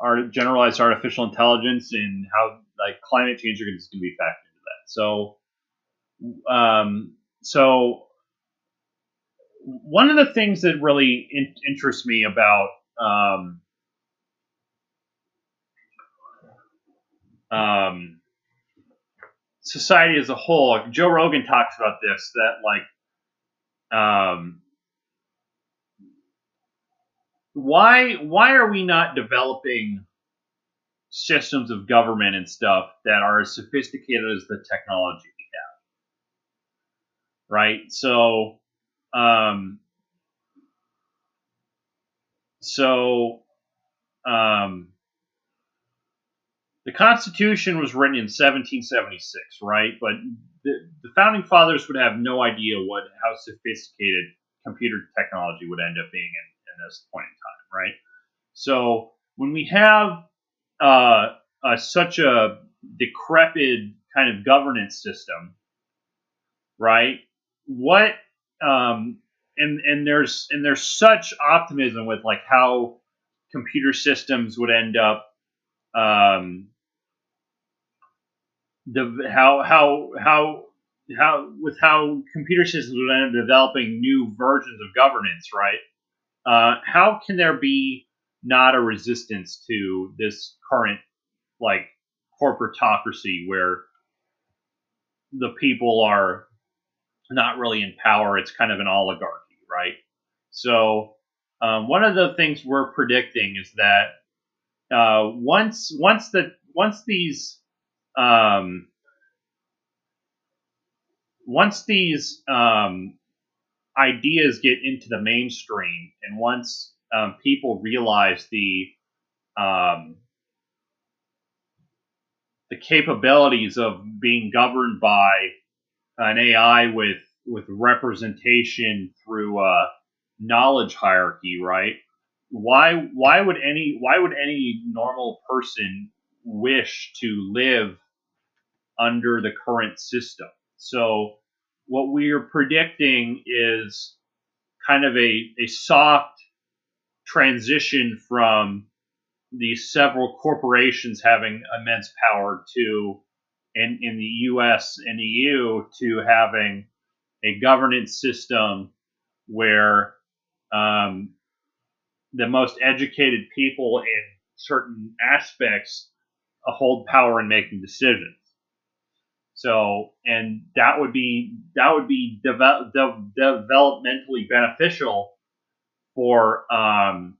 our generalized artificial intelligence and how like climate change is going to be factored into that. So, um, so one of the things that really in- interests me about um, um, society as a whole, Joe Rogan talks about this that like um, why why are we not developing systems of government and stuff that are as sophisticated as the technology we have? Right? So um so um the constitution was written in 1776 right but the, the founding fathers would have no idea what how sophisticated computer technology would end up being in, in this point in time right so when we have uh, such a decrepit kind of governance system, right? What um, and and there's and there's such optimism with like how computer systems would end up um, the how how how how with how computer systems would end up developing new versions of governance, right? Uh, how can there be not a resistance to this current like corporatocracy where the people are not really in power. It's kind of an oligarchy, right? So um, one of the things we're predicting is that uh, once once the once these um, once these um, ideas get into the mainstream, and once um, people realize the um, the capabilities of being governed by an AI with with representation through a knowledge hierarchy, right? Why why would any why would any normal person wish to live under the current system? So what we are predicting is kind of a, a soft transition from these several corporations having immense power to in, in the US and EU to having a governance system where um, the most educated people in certain aspects hold power in making decisions. So, and that would be that would be deve- de- developmentally beneficial for um,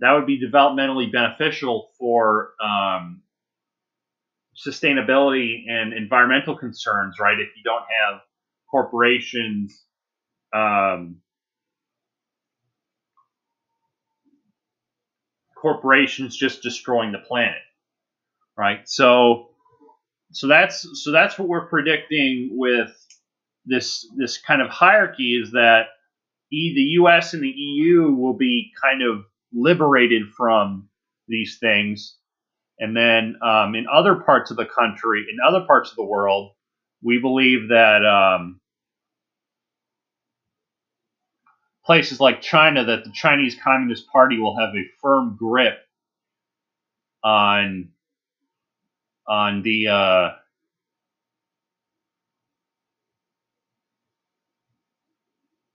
that would be developmentally beneficial for um, sustainability and environmental concerns, right? If you don't have corporations um, corporations just destroying the planet, right? So, so that's so that's what we're predicting with this this kind of hierarchy is that e, the U.S. and the EU will be kind of liberated from these things, and then um, in other parts of the country, in other parts of the world, we believe that um, places like China, that the Chinese Communist Party will have a firm grip on on the uh,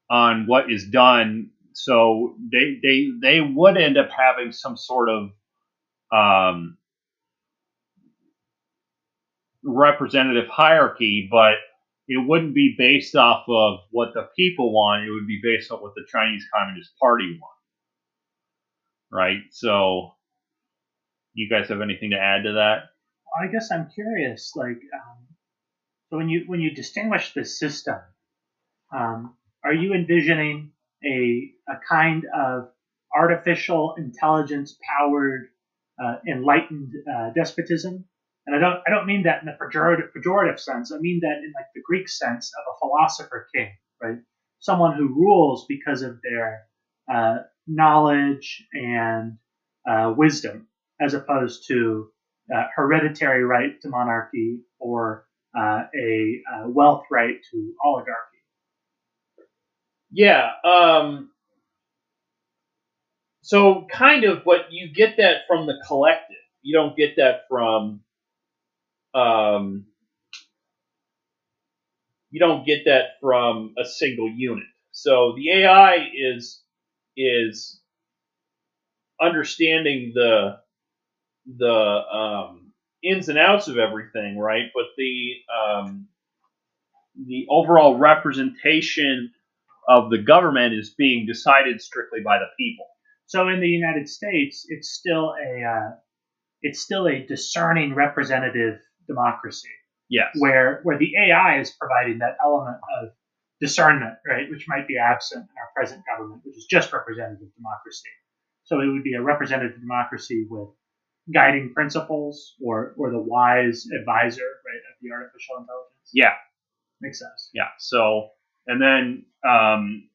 on what is done. So they they they would end up having some sort of um, representative hierarchy, but it wouldn't be based off of what the people want. It would be based on what the Chinese Communist Party want. Right? So, you guys have anything to add to that? I guess I'm curious, like, um, So when you when you distinguish this system, um, are you envisioning a a kind of artificial intelligence powered uh, enlightened uh, despotism? And I don't I don't mean that in the pejorative, pejorative sense. I mean that in like the Greek sense of a philosopher king, right? Someone who rules because of their uh, knowledge and uh, wisdom, as opposed to uh, hereditary right to monarchy or uh, a uh, wealth right to oligarchy. Yeah. Um, so kind of, but you get that from the collective. You don't get that from. Um, you don't get that from a single unit. So the AI is is understanding the the um, ins and outs of everything, right? But the um, the overall representation of the government is being decided strictly by the people. So in the United States, it's still a uh, it's still a discerning representative democracy. Yes. Where where the AI is providing that element of discernment, right, which might be absent in our present government, which is just representative democracy. So it would be a representative democracy with guiding principles or or the wise advisor, right, of the artificial intelligence. Yeah. Makes sense. Yeah. So and then um,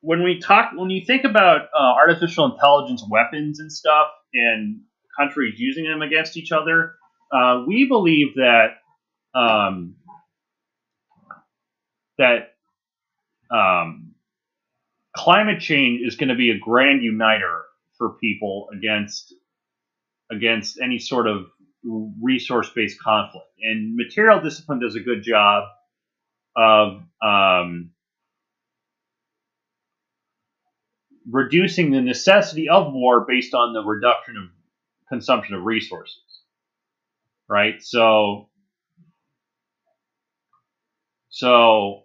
when we talk, when you think about uh, artificial intelligence weapons and stuff, and countries using them against each other, uh, we believe that um, that um, climate change is going to be a grand uniter for people against against any sort of resource-based conflict. And material discipline does a good job of um, reducing the necessity of war based on the reduction of consumption of resources. Right? So so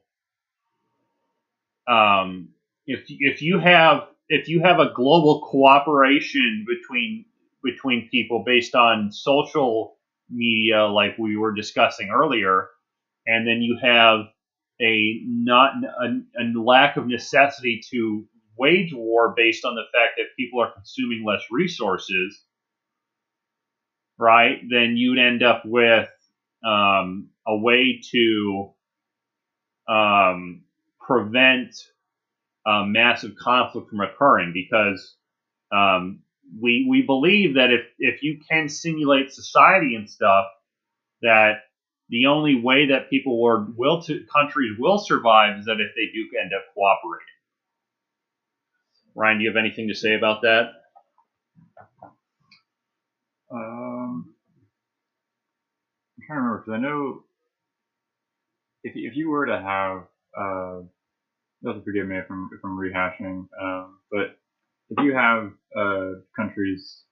um, if if you have if you have a global cooperation between between people based on social media like we were discussing earlier, and then you have a not a, a lack of necessity to wage war based on the fact that people are consuming less resources, right? Then you'd end up with um, a way to um, prevent massive conflict from occurring because um, we we believe that if if you can simulate society and stuff, that the only way that people or will to countries will survive is that if they do end up cooperating. Ryan, do you have anything to say about that? Um, I'm trying to remember because I know if if you were to have uh, to forgive me if I'm if I'm rehashing, um, but if you have uh, countries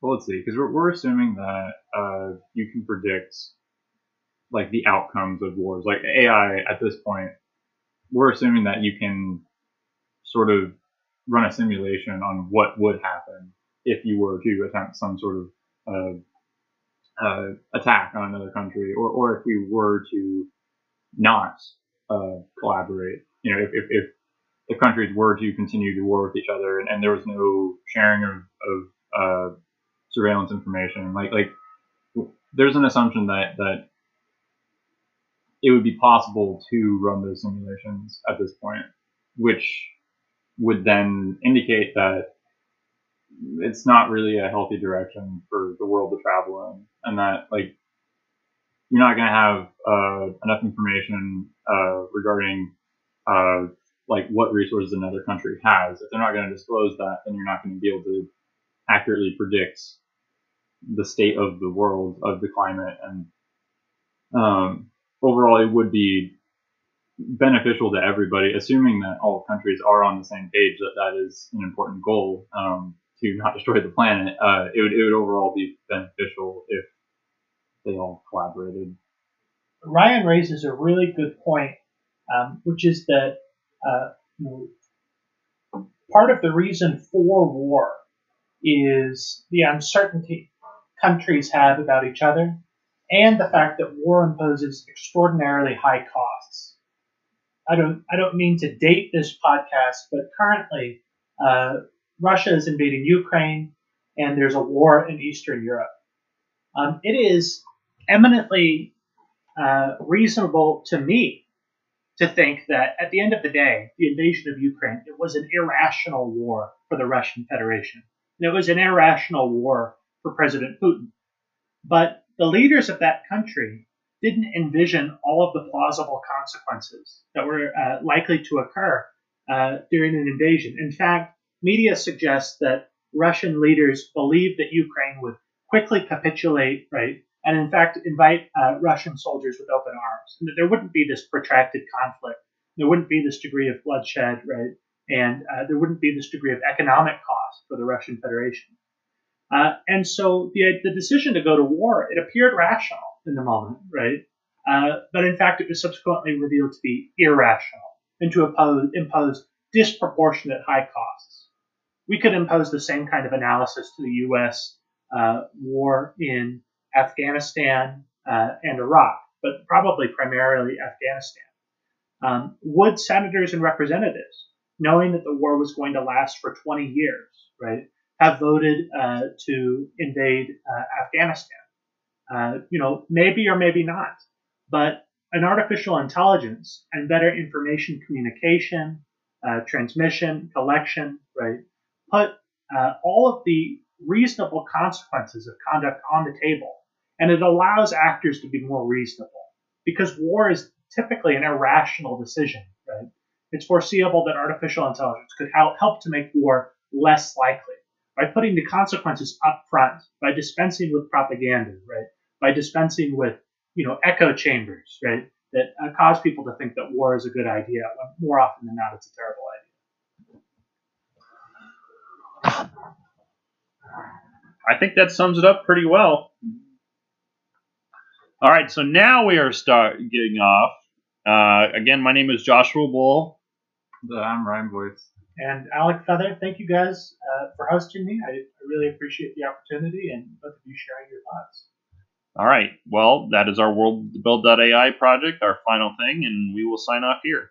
well, let's see, because we're, we're assuming that uh, you can predict like the outcomes of wars. Like AI at this point, we're assuming that you can sort of run a simulation on what would happen if you were to attempt some sort of uh, uh, attack on another country, or, or if we were to not uh, collaborate. You know, if, if, if the countries were to continue to war with each other and, and there was no sharing of, of uh, surveillance information. Like like there's an assumption that that it would be possible to run those simulations at this point, which would then indicate that it's not really a healthy direction for the world to travel in, and that like you're not going to have uh, enough information uh, regarding uh, like what resources another country has. If they're not going to disclose that, then you're not going to be able to accurately predict the state of the world, of the climate, and um, overall, it would be beneficial to everybody, assuming that all countries are on the same page. That that is an important goal um, to not destroy the planet. Uh, it would it would overall be beneficial if they all collaborated. Ryan raises a really good point, um, which is that uh, part of the reason for war is the uncertainty countries have about each other and the fact that war imposes extraordinarily high costs. I don't I don't mean to date this podcast, but currently uh, Russia is invading Ukraine, and there's a war in Eastern Europe. Um, it is eminently uh, reasonable to me to think that at the end of the day, the invasion of Ukraine it was an irrational war for the Russian Federation. And it was an irrational war for President Putin. But the leaders of that country didn't envision all of the plausible consequences that were uh, likely to occur uh, during an invasion. In fact, media suggests that Russian leaders believed that Ukraine would quickly capitulate, right, and in fact invite uh, Russian soldiers with open arms, and that there wouldn't be this protracted conflict, there wouldn't be this degree of bloodshed, right, and uh, there wouldn't be this degree of economic cost for the Russian Federation. Uh, and so the, the decision to go to war, it appeared rational in the moment, right? Uh, but in fact, it was subsequently revealed to be irrational and to impose, impose disproportionate high costs. We could impose the same kind of analysis to the U.S. Uh, war in Afghanistan uh, and Iraq, but probably primarily Afghanistan. Um, would senators and representatives, knowing that the war was going to last for 20 years, right, have voted uh, to invade uh, Afghanistan? Uh, you know, maybe or maybe not. But an artificial intelligence and better information communication, uh, transmission, collection, right, put uh, all of the reasonable consequences of conduct on the table. And it allows actors to be more reasonable because war is typically an irrational decision, right? It's foreseeable that artificial intelligence could help, to make war less likely by putting the consequences up front, by dispensing with propaganda, right? By dispensing with, you know, echo chambers, right? That uh, cause people to think that war is a good idea, when more often than not, it's a terrible idea. I think that sums it up pretty well. All right, so now we are start getting off. Uh, again, my name is Joshua Bull. I'm Ryan Boyce. And Alec Feather, thank you guys uh, for hosting me. I, I, really appreciate the opportunity and both of you sharing your thoughts. All right. Well, that is our WorldBuild.ai project, our final thing, and we will sign off here.